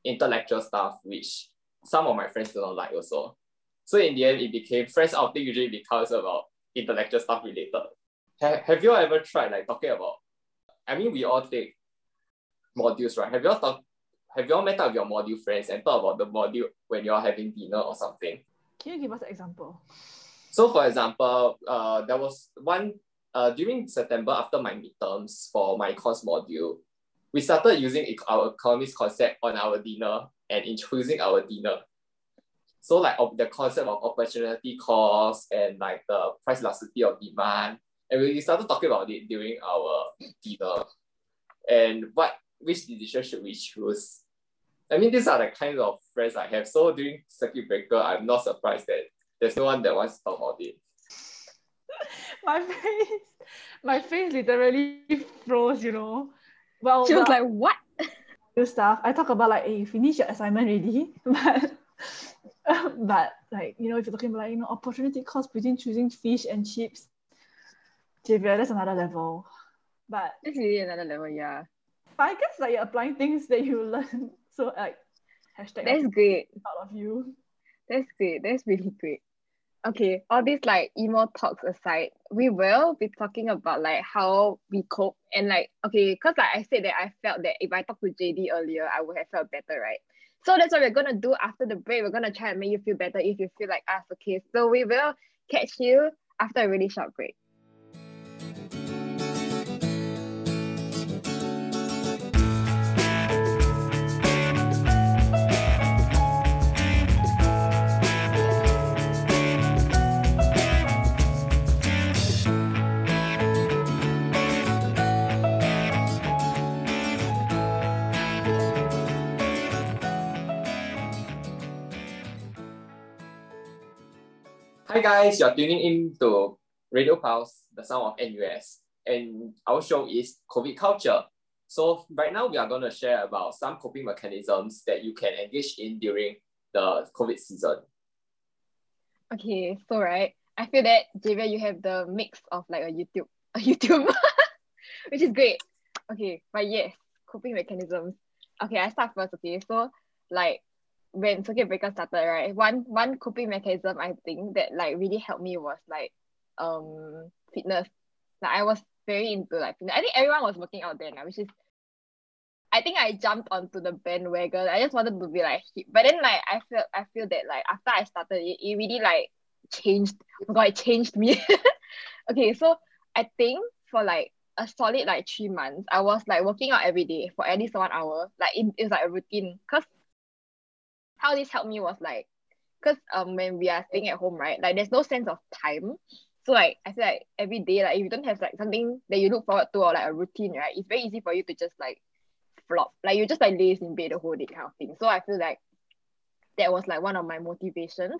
intellectual stuff, which some of my friends do not like also. So in the end, it became friends outing usually becomes about intellectual stuff related. Have, have you ever tried like talking about? I mean, we all take modules, right? Have you all talked? Have you all met up with your module friends and talk about the module when you're having dinner or something? Can you give us an example? So, for example, uh, there was one uh, during September after my midterms for my course module, we started using our economics concept on our dinner and introducing our dinner. So, like of the concept of opportunity cost and like the price elasticity of demand, and we started talking about it during our dinner, and what which decision should we choose? I mean, these are the kinds of friends I have. So during circuit breaker, I'm not surprised that there's no one that wants to talk about it. My face, my face literally froze, you know. Well, She was well, like, what? do stuff. I talk about like, hey, you finish your assignment already, but but like you know, if you're talking about like, you know opportunity cost between choosing fish and chips, Javier, that's another level. But, That's really another level, yeah. But I guess like you're applying things that you learn. So like hashtag That's great. proud of you. That's great. That's really great. Okay, all these like emo talks aside, we will be talking about like how we cope and like okay, cause like I said that I felt that if I talked to JD earlier, I would have felt better, right? So that's what we're gonna do after the break. We're gonna try and make you feel better if you feel like us. Okay, so we will catch you after a really short break. Hi guys, you're tuning in to Radio Pulse, the sound of NUS, and our show is COVID culture. So right now we are going to share about some coping mechanisms that you can engage in during the COVID season. Okay, so right, I feel that Javier, you have the mix of like a YouTube, a YouTube, which is great. Okay, but yes, coping mechanisms. Okay, I start first. Okay, so like when circuit breaker started, right, one one coping mechanism I think that like really helped me was like um fitness. Like I was very into like fitness. I think everyone was working out then, which is I think I jumped onto the bandwagon. I just wanted to be like. But then like I feel I feel that like after I started it, it really like changed. Oh god, it changed me. okay, so I think for like a solid like three months, I was like working out every day for at least one hour. Like it, it was like a routine. Cause how this helped me was like, cause um when we are staying at home, right? Like there's no sense of time. So like I feel like every day, like if you don't have like something that you look forward to or like a routine, right? It's very easy for you to just like flop. Like you just like laze in bed the whole day kind of thing. So I feel like that was like one of my motivations.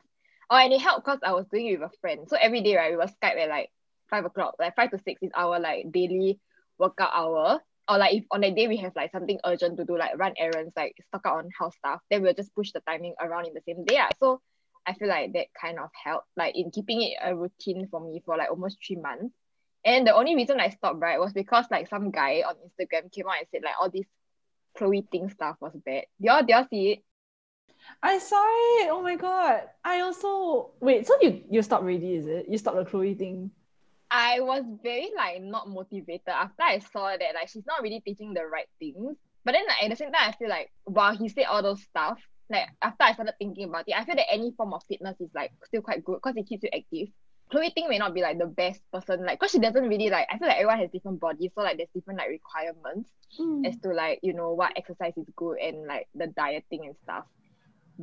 Oh, and it helped because I was doing it with a friend. So every day, right, we will Skype at like five o'clock, like five to six is our like daily workout hour. Or like if on that day we have like something urgent to do, like run errands, like stock out on house stuff, then we'll just push the timing around in the same day. Yeah. So I feel like that kind of helped, like in keeping it a routine for me for like almost three months. And the only reason I stopped, right, was because like some guy on Instagram came out and said like all this Chloe Ting stuff was bad. Do y'all, do y'all see it? I saw it. Oh my god. I also wait. So you you stopped already? Is it? You stopped the Chloe Ting? I was very like not motivated after I saw that like she's not really teaching the right things. But then like, at the same time, I feel like while he said all those stuff, like after I started thinking about it, I feel that any form of fitness is like still quite good because it keeps you active. Chloe Ting may not be like the best person, like because she doesn't really like. I feel like everyone has different bodies, so like there's different like requirements Mm. as to like you know what exercise is good and like the dieting and stuff.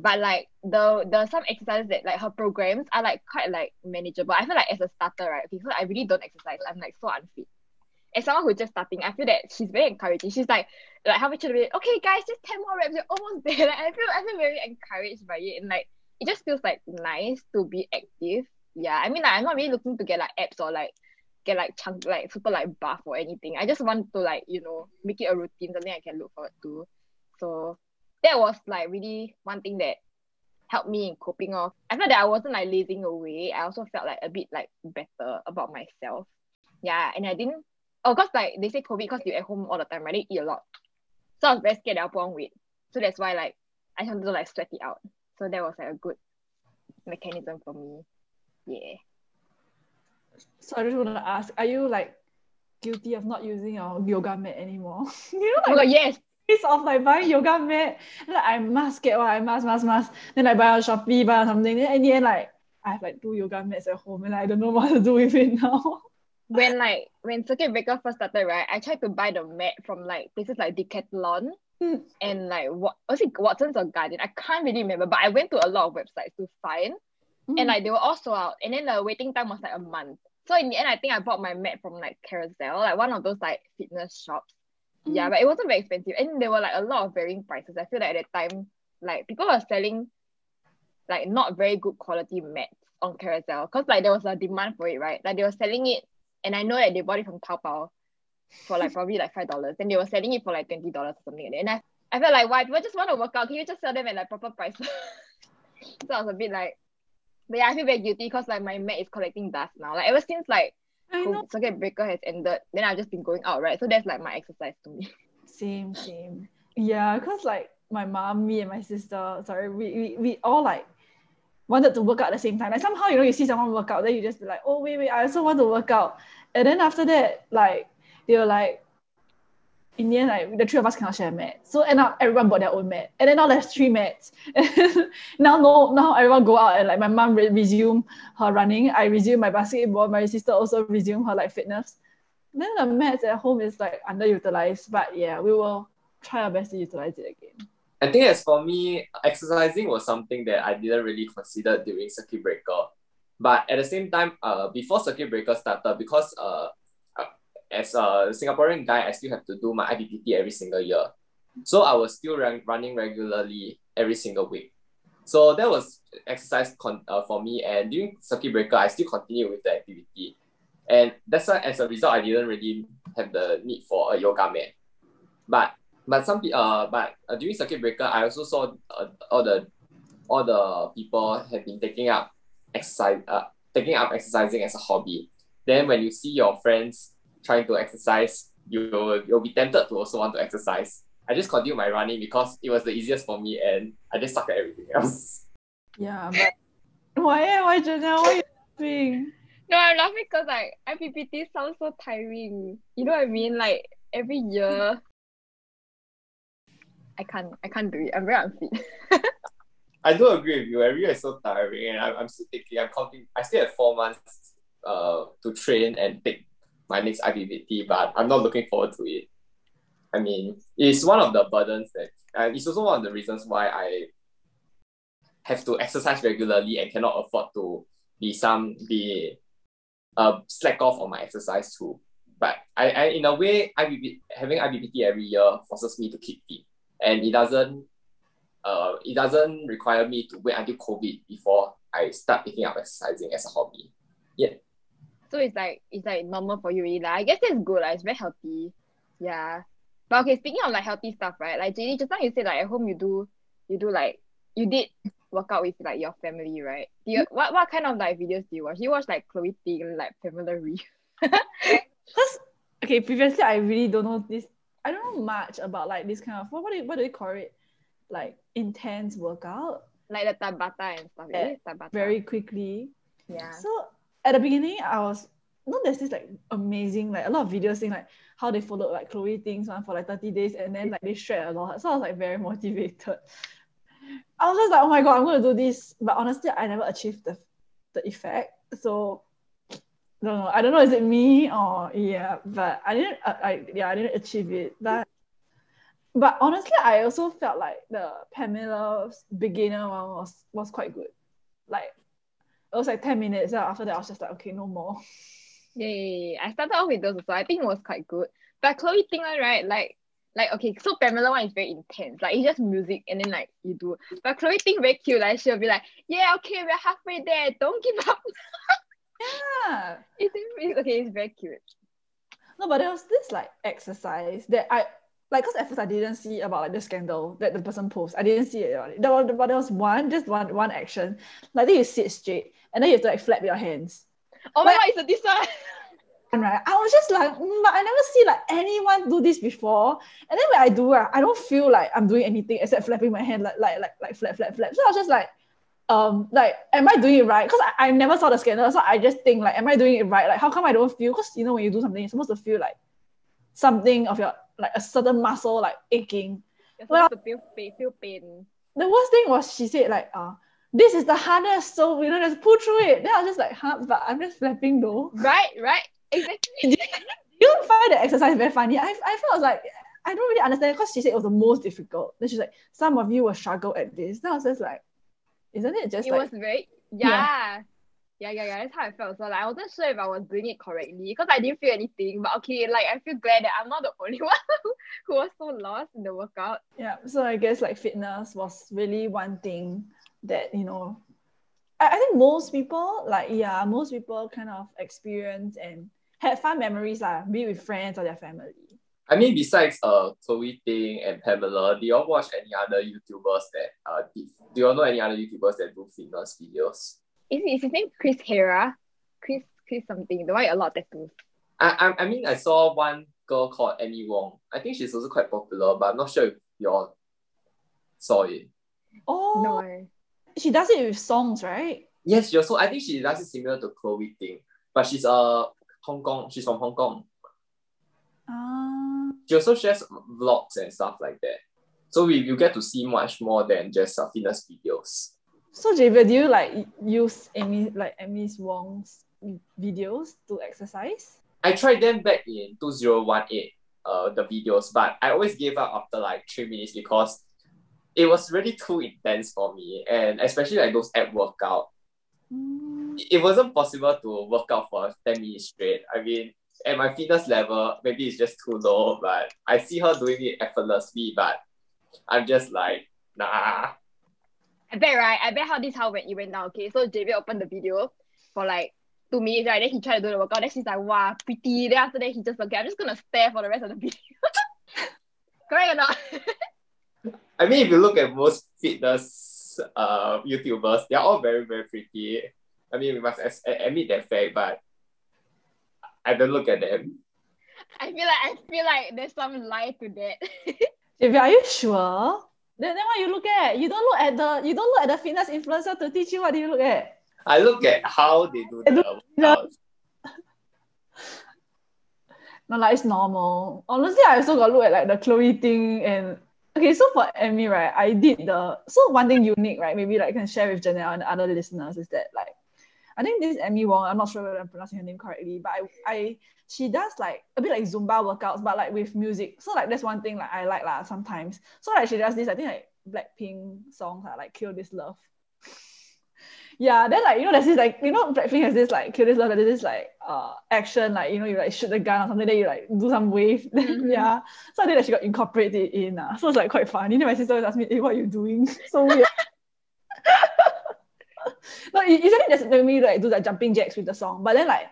But like the the some exercises that like her programs are like quite like manageable. I feel like as a starter, right? So I really don't exercise. I'm like so unfit. As someone who's just starting, I feel that she's very encouraging. She's like like how much be okay guys, just 10 more reps, you're almost there. Like I feel I feel very encouraged by it and like it just feels like nice to be active. Yeah. I mean like I'm not really looking to get like abs or like get like chunk like super like buff or anything. I just want to like, you know, make it a routine, something I can look forward to. So that was like really one thing that helped me in coping off. I felt that I wasn't like lazing away. I also felt like a bit like better about myself. Yeah, and I didn't oh cause like they say COVID because you're at home all the time, right? They eat a lot. So I was very scared that I'll put on weight. So that's why like I wanted to like sweat it out. So that was like a good mechanism for me. Yeah. So I just want to ask, are you like guilty of not using your yoga mat anymore? you know, Oh like god, yes. Of like buying yoga mat, like I must get one, I must, must, must. Then I buy on Shopee, buy on something. Then in the end, like I have like two yoga mats at home, and I don't know what to do with it now. when like when circuit breaker first started, right, I tried to buy the mat from like places like Decathlon Mm. and like what was it Watsons or Guardian? I can't really remember, but I went to a lot of websites to find, Mm. and like they were all sold out, and then the waiting time was like a month. So in the end, I think I bought my mat from like Carousell, like one of those like fitness shops. Yeah, Mm. but it wasn't very expensive, and there were like a lot of varying prices. I feel like at that time, like people were selling like not very good quality mats on Carousell because like there was a demand for it, right? Like they were selling it, and I know that they bought it from Taobao for like probably like five dollars, and they were selling it for like twenty dollars or something like that. And I, I felt like why people just want to work out? Can you just sell them at like proper price? so I was a bit like, but yeah, I feel very guilty because like my mat is collecting dust now. Like ever since like I know. circuit breaker has ended, then I've just been going out, right? So that's like my exercise to me. Same, same. Yeah, because like my mom, me, and my sister, sorry, we, we, we all like wanted to work out at the same time. Like somehow, you know, you see someone work out, then you just be like, oh, wait, wait, I also want to work out. And then after that, like, they were like, in the end, like the three of us cannot share a mat. So end up everyone bought their own mat. And then now there's three mats. now no, now everyone go out and like my mom re- resume her running. I resume my basketball. My sister also resume her like fitness. Then the mats at home is like underutilized. But yeah, we will try our best to utilize it again. I think as for me, exercising was something that I didn't really consider during circuit breaker. But at the same time, uh, before circuit breaker started, because uh, as a Singaporean guy, I still have to do my IPPT every single year. So I was still run, running regularly every single week. So that was exercise con- uh, for me. And during circuit breaker, I still continue with the activity. And that's why, as a result, I didn't really have the need for a yoga mat. But but some uh but uh, during circuit breaker, I also saw uh, all the all the people have been taking up exercise uh taking up exercising as a hobby. Then when you see your friends trying to exercise, you will you'll be tempted to also want to exercise. I just continued my running because it was the easiest for me, and I just suck at everything else. Yeah, but why, why, Janelle? Why are you laughing? No, I'm laughing because like IPPT sounds so tiring. You know what I mean? Like every year. I can't I can't do it. I'm very unfit. I do agree with you. Every year is so tiring, and I'm, I'm still thinking. I'm counting. I still have four months uh to train and take my next IPPT, but I'm not looking forward to it. I mean, it's one of the burdens that, and it's also one of the reasons why I have to exercise regularly and cannot afford to be some be uh slack off on my exercise too. But I, I in a way, IBP, having IPPT every year forces me to keep fit, and it doesn't uh, it doesn't require me to wait until COVID before I start picking up exercising as a hobby. So it's like it's like normal for you really. Like, I guess that's good. Like, it's very healthy. Yeah. But okay, speaking of like healthy stuff, right? Like JD, just now you said like at home you do you do like you did work out with like your family, right? Do you what what kind of like videos do you watch? Do you watch like Chloe Ting, like Pamela Reif? Because okay, previously I really don't know this. I don't know much about like this kind of what what do you, what do they call it? Like intense workout like the Tabata and stuff. Is it Tabata? very quickly. yeah. So at the beginning, I was you know there's this like amazing like a lot of videos saying like how they followed like Chloe Ting's one for like 30 days and then like they shred a lot. So I was like very motivated. I was just like, oh my god, I'm gonna do this. But honestly, I never achieved the the effect. So I don't know. I don't know is it me or yeah, but I didn't uh, I yeah, I didn't achieve it. But but honestly, I also felt like the Pamela's beginner one was was quite good. Like it was like 10 minutes. And after that, I was just like, okay, no more. Yeah, yeah, yeah, yeah. I started off with those also. I think it was quite good. But Chloe Ting one, right? Like like okay, so Pamela one is very intense. Like it's just music and then like you do. But Chloe Ting very cute. Like she'll be like, yeah, okay, we're halfway there. Don't give up. Yeah. it's, it's okay. It's very cute. No, but there was this like exercise that I like because at first I didn't see about like the scandal that the person posted. I didn't see it. There was, but there was one, just one one action. Like then you sit straight and then you have to like flap your hands. Oh my god, it's a this one. Right, I was just like, mm, but I never see like anyone do this before. And then when I do, uh, I don't feel like I'm doing anything except flapping my hand like like like like flap flap flap. So I was just like, um, like, am I doing it right? Because I, I never saw the scandal, so I just think like, am I doing it right? Like, how come I don't feel? Because you know when you do something, you're supposed to feel like something of your like a certain muscle like aching. You're Well- to feel feel pain. The worst thing was she said like, uh, this is the hardest, so you know, just pull through it. Then I was just like, huh, but I'm just flapping though. Right, right, exactly. you find the exercise very funny. I, I felt like I don't really understand because she said it was the most difficult. Then she's like, some of you will struggle at this. Then I was just like, isn't it just it like was very yeah. yeah. Yeah, yeah, yeah. That's how I felt. So like, I wasn't sure if I was doing it correctly because I didn't feel anything. But okay, like I feel glad that I'm not the only one who was so lost in the workout. yeah? So I guess like fitness was really one thing that you know. I, I think most people like yeah, most people kind of experience and had fun memories lah, be with friends or their family. I mean, besides uh Chloe Ting and Pamela, do you all watch any other YouTubers that uh did, do you all know any other YouTubers that do fitness videos? Is, is his name Chris Heria? Chris Chris something. The one with a lot of tattoos. I, I I mean I saw one girl called Annie Wong. I think she's also quite popular, but I'm not sure if you all saw it. Oh, No she does it with songs, right? Yes, she also I think she does it similar to Chloe Ting, but she's uh Hong Kong. She's from Hong Kong. Ah. She also shares vlogs and stuff like that. So we you get to see much more than just uh, fitness videos. So Javier, do you like use Emi like Emi Wong's videos to exercise? I tried them back in 2018, uh, the videos, but I always gave up after like three minutes because it was really too intense for me. And especially like those ab workout, Mm. it wasn't possible to work out for 10 minutes straight. I mean, at my fitness level, maybe it's just too low, but I see her doing it effortlessly, but I'm just like, nah. I bet right. I bet how this how when it went down. Okay, so JV opened the video for like two minutes, right? Then he tried to do the workout. Then she's like, wow, pretty. Then after that, he just okay, I'm just gonna stare for the rest of the video. Correct or not? I mean, if you look at most fitness uh, YouTubers, they're all very, very pretty. I mean, we must as- admit that fact, but I don't look at them. I feel like I feel like there's some lie to that. Javier, are you sure? Then, then what you look at? You don't look at the you don't look at the fitness influencer to teach you. What do you look at? I look at how they do the workouts. No, like it's normal. Honestly, I also got look at like the Chloe Ting and okay. So for Emi, right, I did the so one thing unique, right? Maybe like I can share with Janelle and other listeners is that like I think this Emi Wong. I'm not sure whether I'm pronouncing her name correctly, but I I she does like a bit like Zumba workouts, but like with music. So like that's one thing like I like lah sometimes. So like she does this. I think like Blackpink songs are like "Kill This Love." yeah, then like you know, there's this like you know, Blackpink has this like kill this love, there's this like uh action, like you know, you like shoot the gun or something, then you like do some wave. Mhm. yeah. So I think that she got incorporated in. Uh. So it's like quite funny. Then my sister always asked me, hey, what are you doing? So weird. no, u- usually just let me like do the jumping jacks with the song, but then like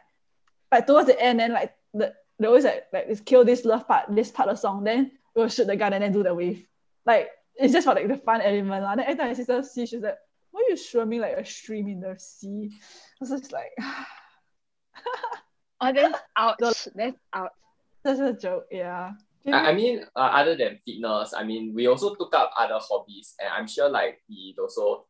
like towards the end, then like the they always like like this kill this love part, this part of the song, then we'll shoot the gun and then do the wave. Like it's just for like the fun element. lah. Then every time my sister see, she's like, why are you swimming like a stream in the sea? I was just like Oh, that's ouch. That's ouch. that's a joke, yeah. I, I mean, uh, other than fitness, I mean, we also took up other hobbies, and I'm sure like he also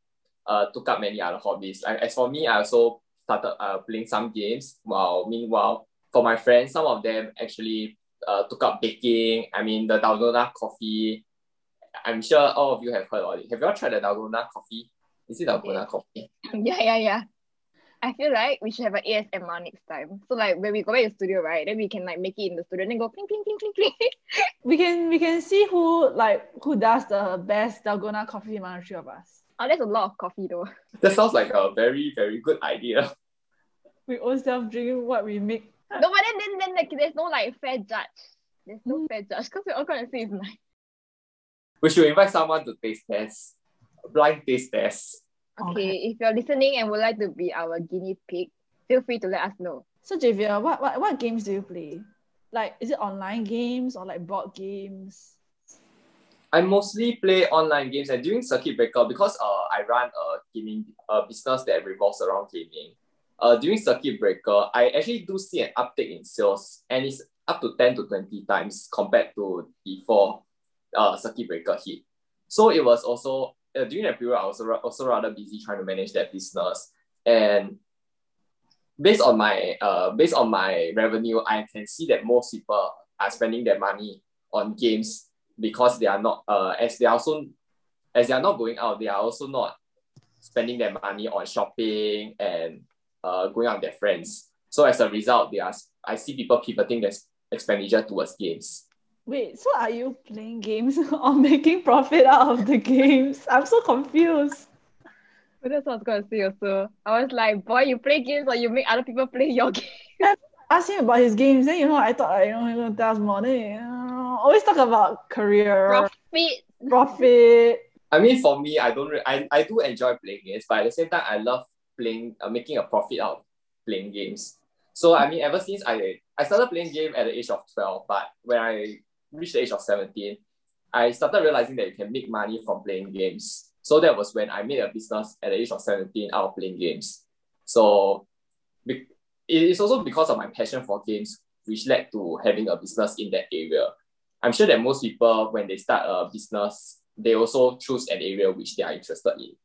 uh took up many other hobbies. Like as for me, I also started uh playing some games. While meanwhile, for my friends, some of them actually uh took up baking. I mean, the dalgona coffee. I'm sure all of you have heard of it. Have you all tried the dalgona coffee? Is it dalgona coffee? Yeah, yeah, yeah. I feel like we should have an ASMR next time. So like when we go back to the studio, right, then we can like make it in the studio and then go cling cling cling cling cling. we can we can see who like who does the best dalgona coffee among the three of us. Oh, that's a lot of coffee though. That sounds like a very very good idea. We own self drink what we make. No, but then then then like, there's no like fair judge. There's no Mm. fair judge because we're all gonna say it's nice. We should invite someone to taste test, blind taste test. Okay, Okay. if you're listening and would like to be our guinea pig, feel free to let us know. So Javier, what, what what games do you play? Like is it online games or like board games? I mostly play online games and during circuit breaker because uh I run a gaming uh, business that revolves around gaming. Uh, during circuit breaker, I actually do see an uptick in sales and it's up to 10 to 20 times compared to before uh, circuit breaker hit. So it was also uh, during that period I was also rather busy trying to manage that business and based on my uh based on my revenue, I can see that most people are spending their money on games because they are not uh as they are also as they are not going out, they are also not spending their money on shopping and uh going out with their friends. So as a result, they are I see people pivoting their expenditure towards games. Wait, so are you playing games or making profit out of the games? I'm so confused. But that's what I was gonna say also. I was like, boy, you play games or you make other people play your game. Ask him about his games, then you know I thought you know he's gonna tell us more. Then always talk about career, Profit. profit. I mean, for me, I don't. Re- I I do enjoy playing games, but at the same time, I love playing, uh, making a profit out of playing games. So I mean, ever since I I started playing game at the age of twelve, but when I reached the age of seventeen, I started realizing that you can make money from playing games. So that was when I made a business at the age of seventeen out of playing games. So it is also because of my passion for games, which led to having a business in that area. I'm sure that most people, when they start a business, they also choose an area which they are interested in.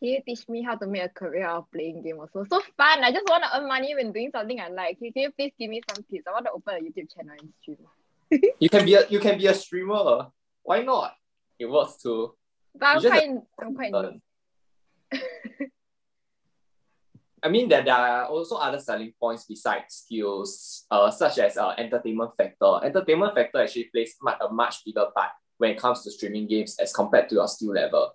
Can you teach me how to make a career out of playing game also? So fun. I just want to earn money when doing something I like. Can you please give me some tips? I want to open a YouTube channel and stream. You can be a you can be a streamer. Why not? It works too. But I'm quite I'm quite. I mean that there are also other selling points besides skills, uh, such as uh, entertainment factor. Entertainment factor actually plays a much bigger part when it comes to streaming games as compared to your skill level.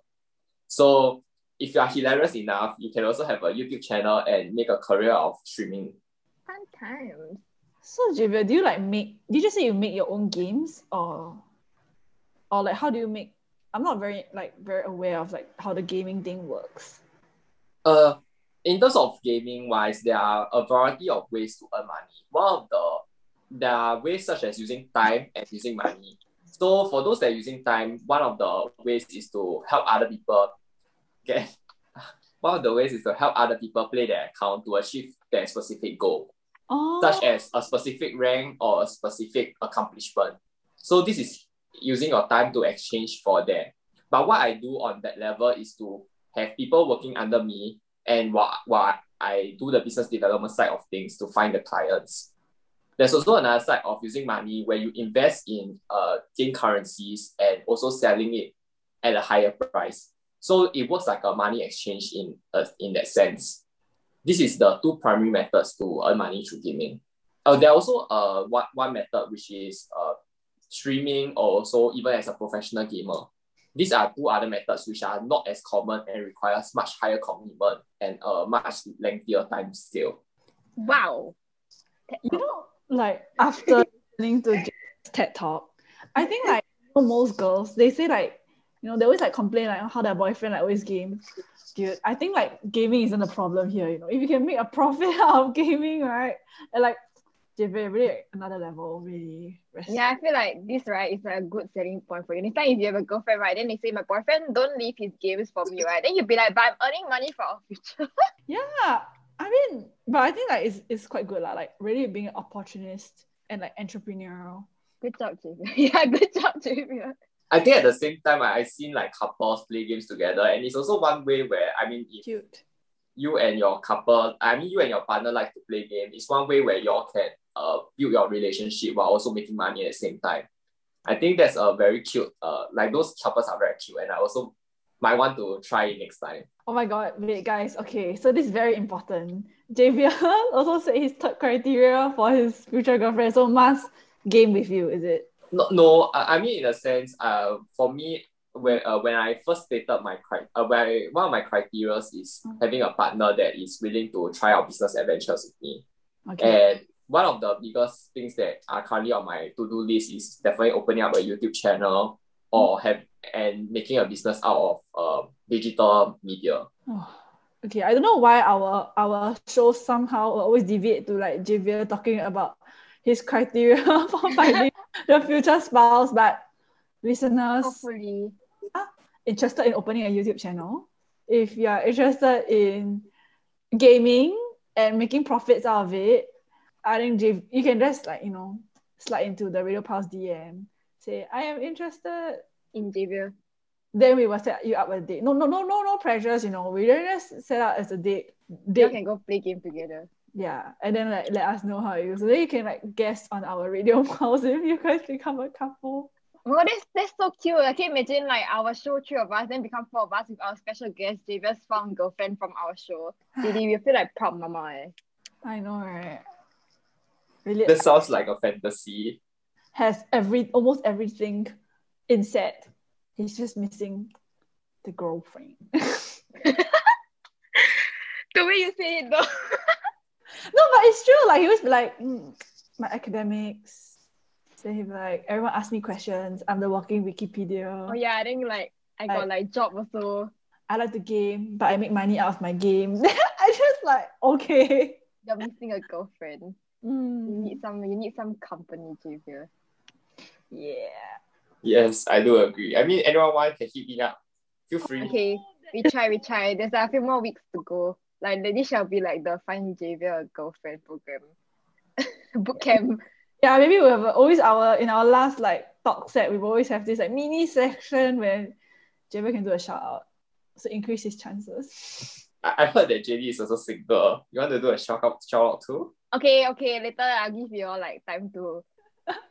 So if you are hilarious enough, you can also have a YouTube channel and make a career of streaming. fun times. So Javier, do you like make? Did you say you make your own games or, or like how do you make? I'm not very like very aware of like how the gaming thing works. Uh, in terms of gaming wise, there are a variety of ways to earn money. One of the there are ways such as using time and using money. So for those that are using time, one of the ways is to help other people get. One of the ways is to help other people play their account to achieve their specific goal, Oh, such as a specific rank or a specific accomplishment. So this is using your time to exchange for that. But what I do on that level is to have people working under me and while, while I do the business development side of things to find the clients. There's also another side of using money where you invest in uh, game currencies and also selling it at a higher price. So it works like a money exchange in uh, in that sense. This is the two primary methods to earn money through gaming. Uh, there are also uh, one, one method which is uh, streaming or also even as a professional gamer. These are two other methods which are not as common and requires much higher commitment and a much lengthier time scale. Wow. You know, like after listening to Jane's TED talk, I think like you know, most girls they say like you know they always like complain like how their boyfriend like always game. Dude, I think like gaming isn't a problem here. You know, if you can make a profit out of gaming, right? And like JV really another level, really. Respect. Yeah, I feel like this right is like a good selling point for you. Next time if you have a girlfriend, right, then they say my boyfriend don't leave his games for me, right? Then you'll be like, but I'm earning money for our future. Yeah, I mean, but I think like it's, it's quite good lah. Like really being an opportunist and like entrepreneurial. good job, Javier. yeah, good job, Javier. I think at the same time, I, I seen like couples play games together, and it's also one way where I mean, if Cute. You and your couple, I mean, you and your partner like to play game, it's one way where y'all can uh build your relationship while also making money at the same time. I think that's a very cute. Uh, like those couples are very cute, and I also might want to try it next time. Oh my god, wait guys, okay, so this is very important. Javier also said his third criteria for his future girlfriend, so must game with you, is it? No, no. I, I mean, in a sense, uh, for me, when uh, when I first stated my cri- uh, when I, one of my criteria is Mm. having a partner that is willing to try out business adventures with me. Okay. And one of the biggest things that are currently on my to-do list is definitely opening up a YouTube channel or have and making a business out of uh, digital media. Oh, okay, I don't know why our our show somehow will always deviate to like Javier talking about his criteria for finding the future spouse, but listeners Hopefully. Interested in opening a YouTube channel, if you are interested in gaming and making profits out of it, I think you can just like you know slide into the Radio Pulse DM, say I am interested. In Javier. Then we will set you up a date. No, no, no, no, no pressures. You know, we don't just set up as a date. You can go play game together. yeah, and then like let us know how it is. So then you can like guest on our radio pulse if you guys become a couple. Oh, that's that's so cute. I can imagine like our show, three of us, then become four of us with our special guest, Javier's found girlfriend from our show. Really, we feel like proud mama. Eh. I know, right? Really this sounds like a fantasy. has every almost everything in set. He's just missing the girlfriend. The way you say it though. No, but it's true. Like he was like mm, my academics. Then he'd be like, everyone ask me questions. I'm the walking Wikipedia. oh yeah, I think like I got like job also. I like to game, but I make money out of my game. I just like okay. You're missing a girlfriend. You Mm, need some you need some company, Javier. yeah. Yes, I do agree. I mean, anyone want can hit me up. Feel free. Okay, we try, we try. There's like, a few more weeks to go. Like this shall be like the find Javier a girlfriend program. Boot camp. Yeah, maybe we have always our in our last like talk set, we will always have this like mini section where Javier can do a shout out. So increase his chances. I, I heard that JD is also single. You want to do a shout out, shout out too? Okay, okay. Later I'll give you all like time to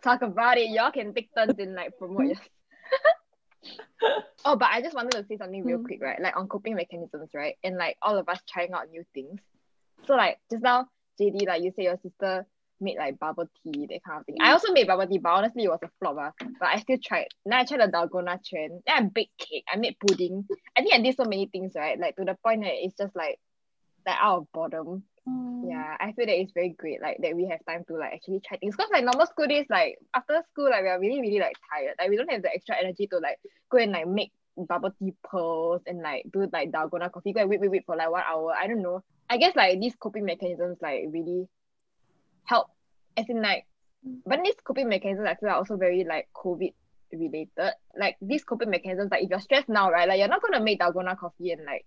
talk about it. Y'all can take turns in like promote your Oh, but I just wanted to say something real Mm. quick, right? Like on coping mechanisms, right? And like all of us trying out new things. So like just now, JD, like you say your sister made like bubble tea, that kind of thing. I also made bubble tea, but honestly it was a flop. Uh, but I still tried. Then I tried the dalgona trend. Then I baked cake. I made pudding. I think I did so many things, right? Like to the point that it's just like like out of boredom. Yeah, I feel that it's very great, like that we have time to like actually try things. Cause like normal school days, like after school, like we are really, really like tired. Like we don't have the extra energy to like go and like make bubble tea pearls and like do like dalgona coffee, go and wait, wait, wait for like one hour. I don't know. I guess like these coping mechanisms like really help as in like but these coping mechanisms I feel are also very like COVID related. Like these coping mechanisms, like if you're stressed now, right? Like you're not gonna make dalgona coffee and like,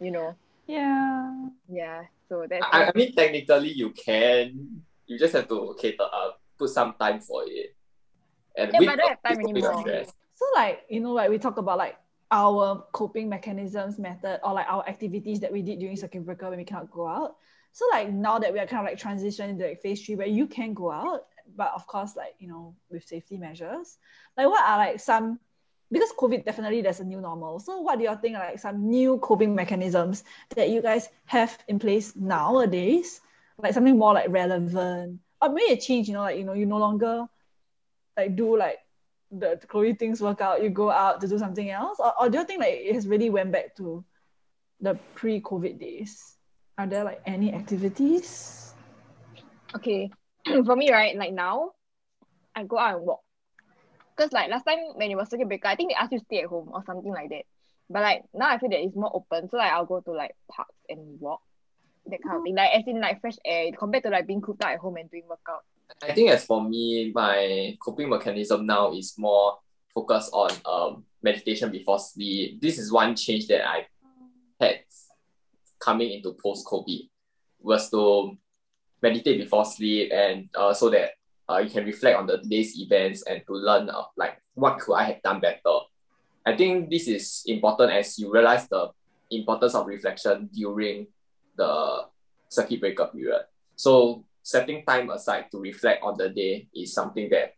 you know, Yeah. yeah. So that's I, I mean, technically you can. You just have to cater up, uh, put some time for it. And Yeah, with but I don't have time anymore. So like, you know, like we talk about like our coping mechanisms method or like our activities that we did during circuit breaker when we cannot go out. So like now that we are kind of like transitioning into like phase three where you can go out, but of course like, you know, with safety measures. Like what are like some because COVID definitely there's a new normal. So what do you think like some new coping mechanisms that you guys have in place nowadays? Like something more like relevant. Or maybe a change, you know, like you know, you no longer like do like the COVID things work out, you go out to do something else, or, or do you think like it has really went back to the pre-COVID days? Are there like any activities? Okay, for me, right, like now, I go out and walk. Because like last time when it was circuit breaker, I think they asked you to stay at home or something like that. But like now I feel that it's more open. So like I'll go to like parks and walk. That kind of thing. Like as in like fresh air compared to like being cooped up at home and doing workout. I think as for me, my coping mechanism now is more focused on um meditation before sleep. This is one change that I had coming into post COVID was to meditate before sleep and uh, so that uh, you can reflect on the day's events and to learn uh, like what could I have done better. I think this is important as you realize the importance of reflection during the circuit breaker period. So setting time aside to reflect on the day is something that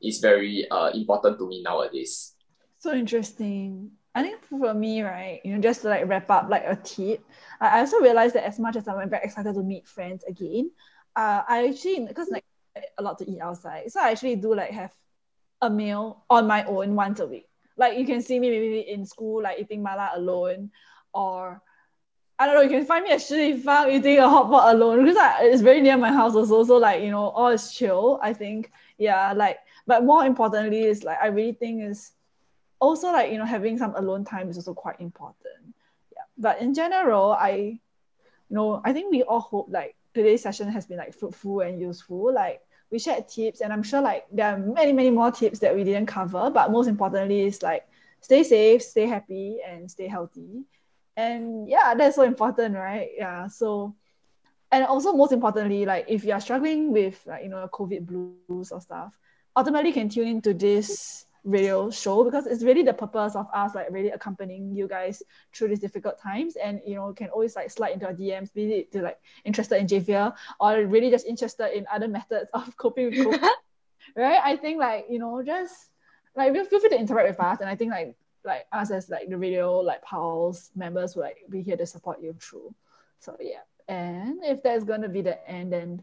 is very uh, important to me nowadays. So interesting. I think for me, right, you know, just to like wrap up like a tip, I also realized that as much as I'm very excited to meet friends again, uh, I actually because like a lot to eat outside, so I actually do like have a meal on my own once a week. Like you can see me maybe in school like eating mala alone, or I don't know, you can find me at Shi Fang eating a hot pot alone because I, it's very near my house also. So like you know, all is chill. I think yeah, like but more importantly is like I really think is also like you know having some alone time is also quite important. Yeah. But in general i you know i think we all hope like today's session has been like fruitful and useful. Like we shared tips and i'm sure like there are many many more tips that we didn't cover but most importantly is like stay safe stay happy and stay healthy. And yeah that's so important right? Yeah so and also most importantly like if you are struggling with like you know covid blues or stuff ultimately can tune into this radio show because it's really the purpose of us like really accompanying you guys through these difficult times. And you know can always like slide into our DMs be it to like interested in Javier or really just interested in other methods of coping with COVID. Right? I think like you know just like feel free to interact with us. And I think like like us as like the radio like pals members will like be here to support you through. So yeah. And if that's gonna be the end then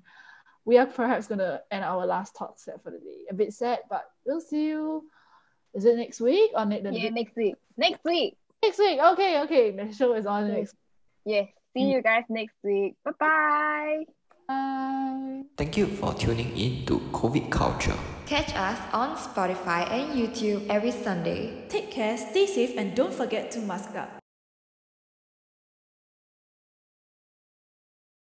we are perhaps gonna end our last talk set for the day. A bit sad but we'll see you is it next week or next? Yeah, next week. Next week. Next week. Okay, okay. The show is on next. Yes. See you guys next week. Bye-bye. Bye. Thank you for tuning in to COVID Culture. Catch us on Spotify and YouTube every Sunday. Take care, stay safe, and don't forget to mask up.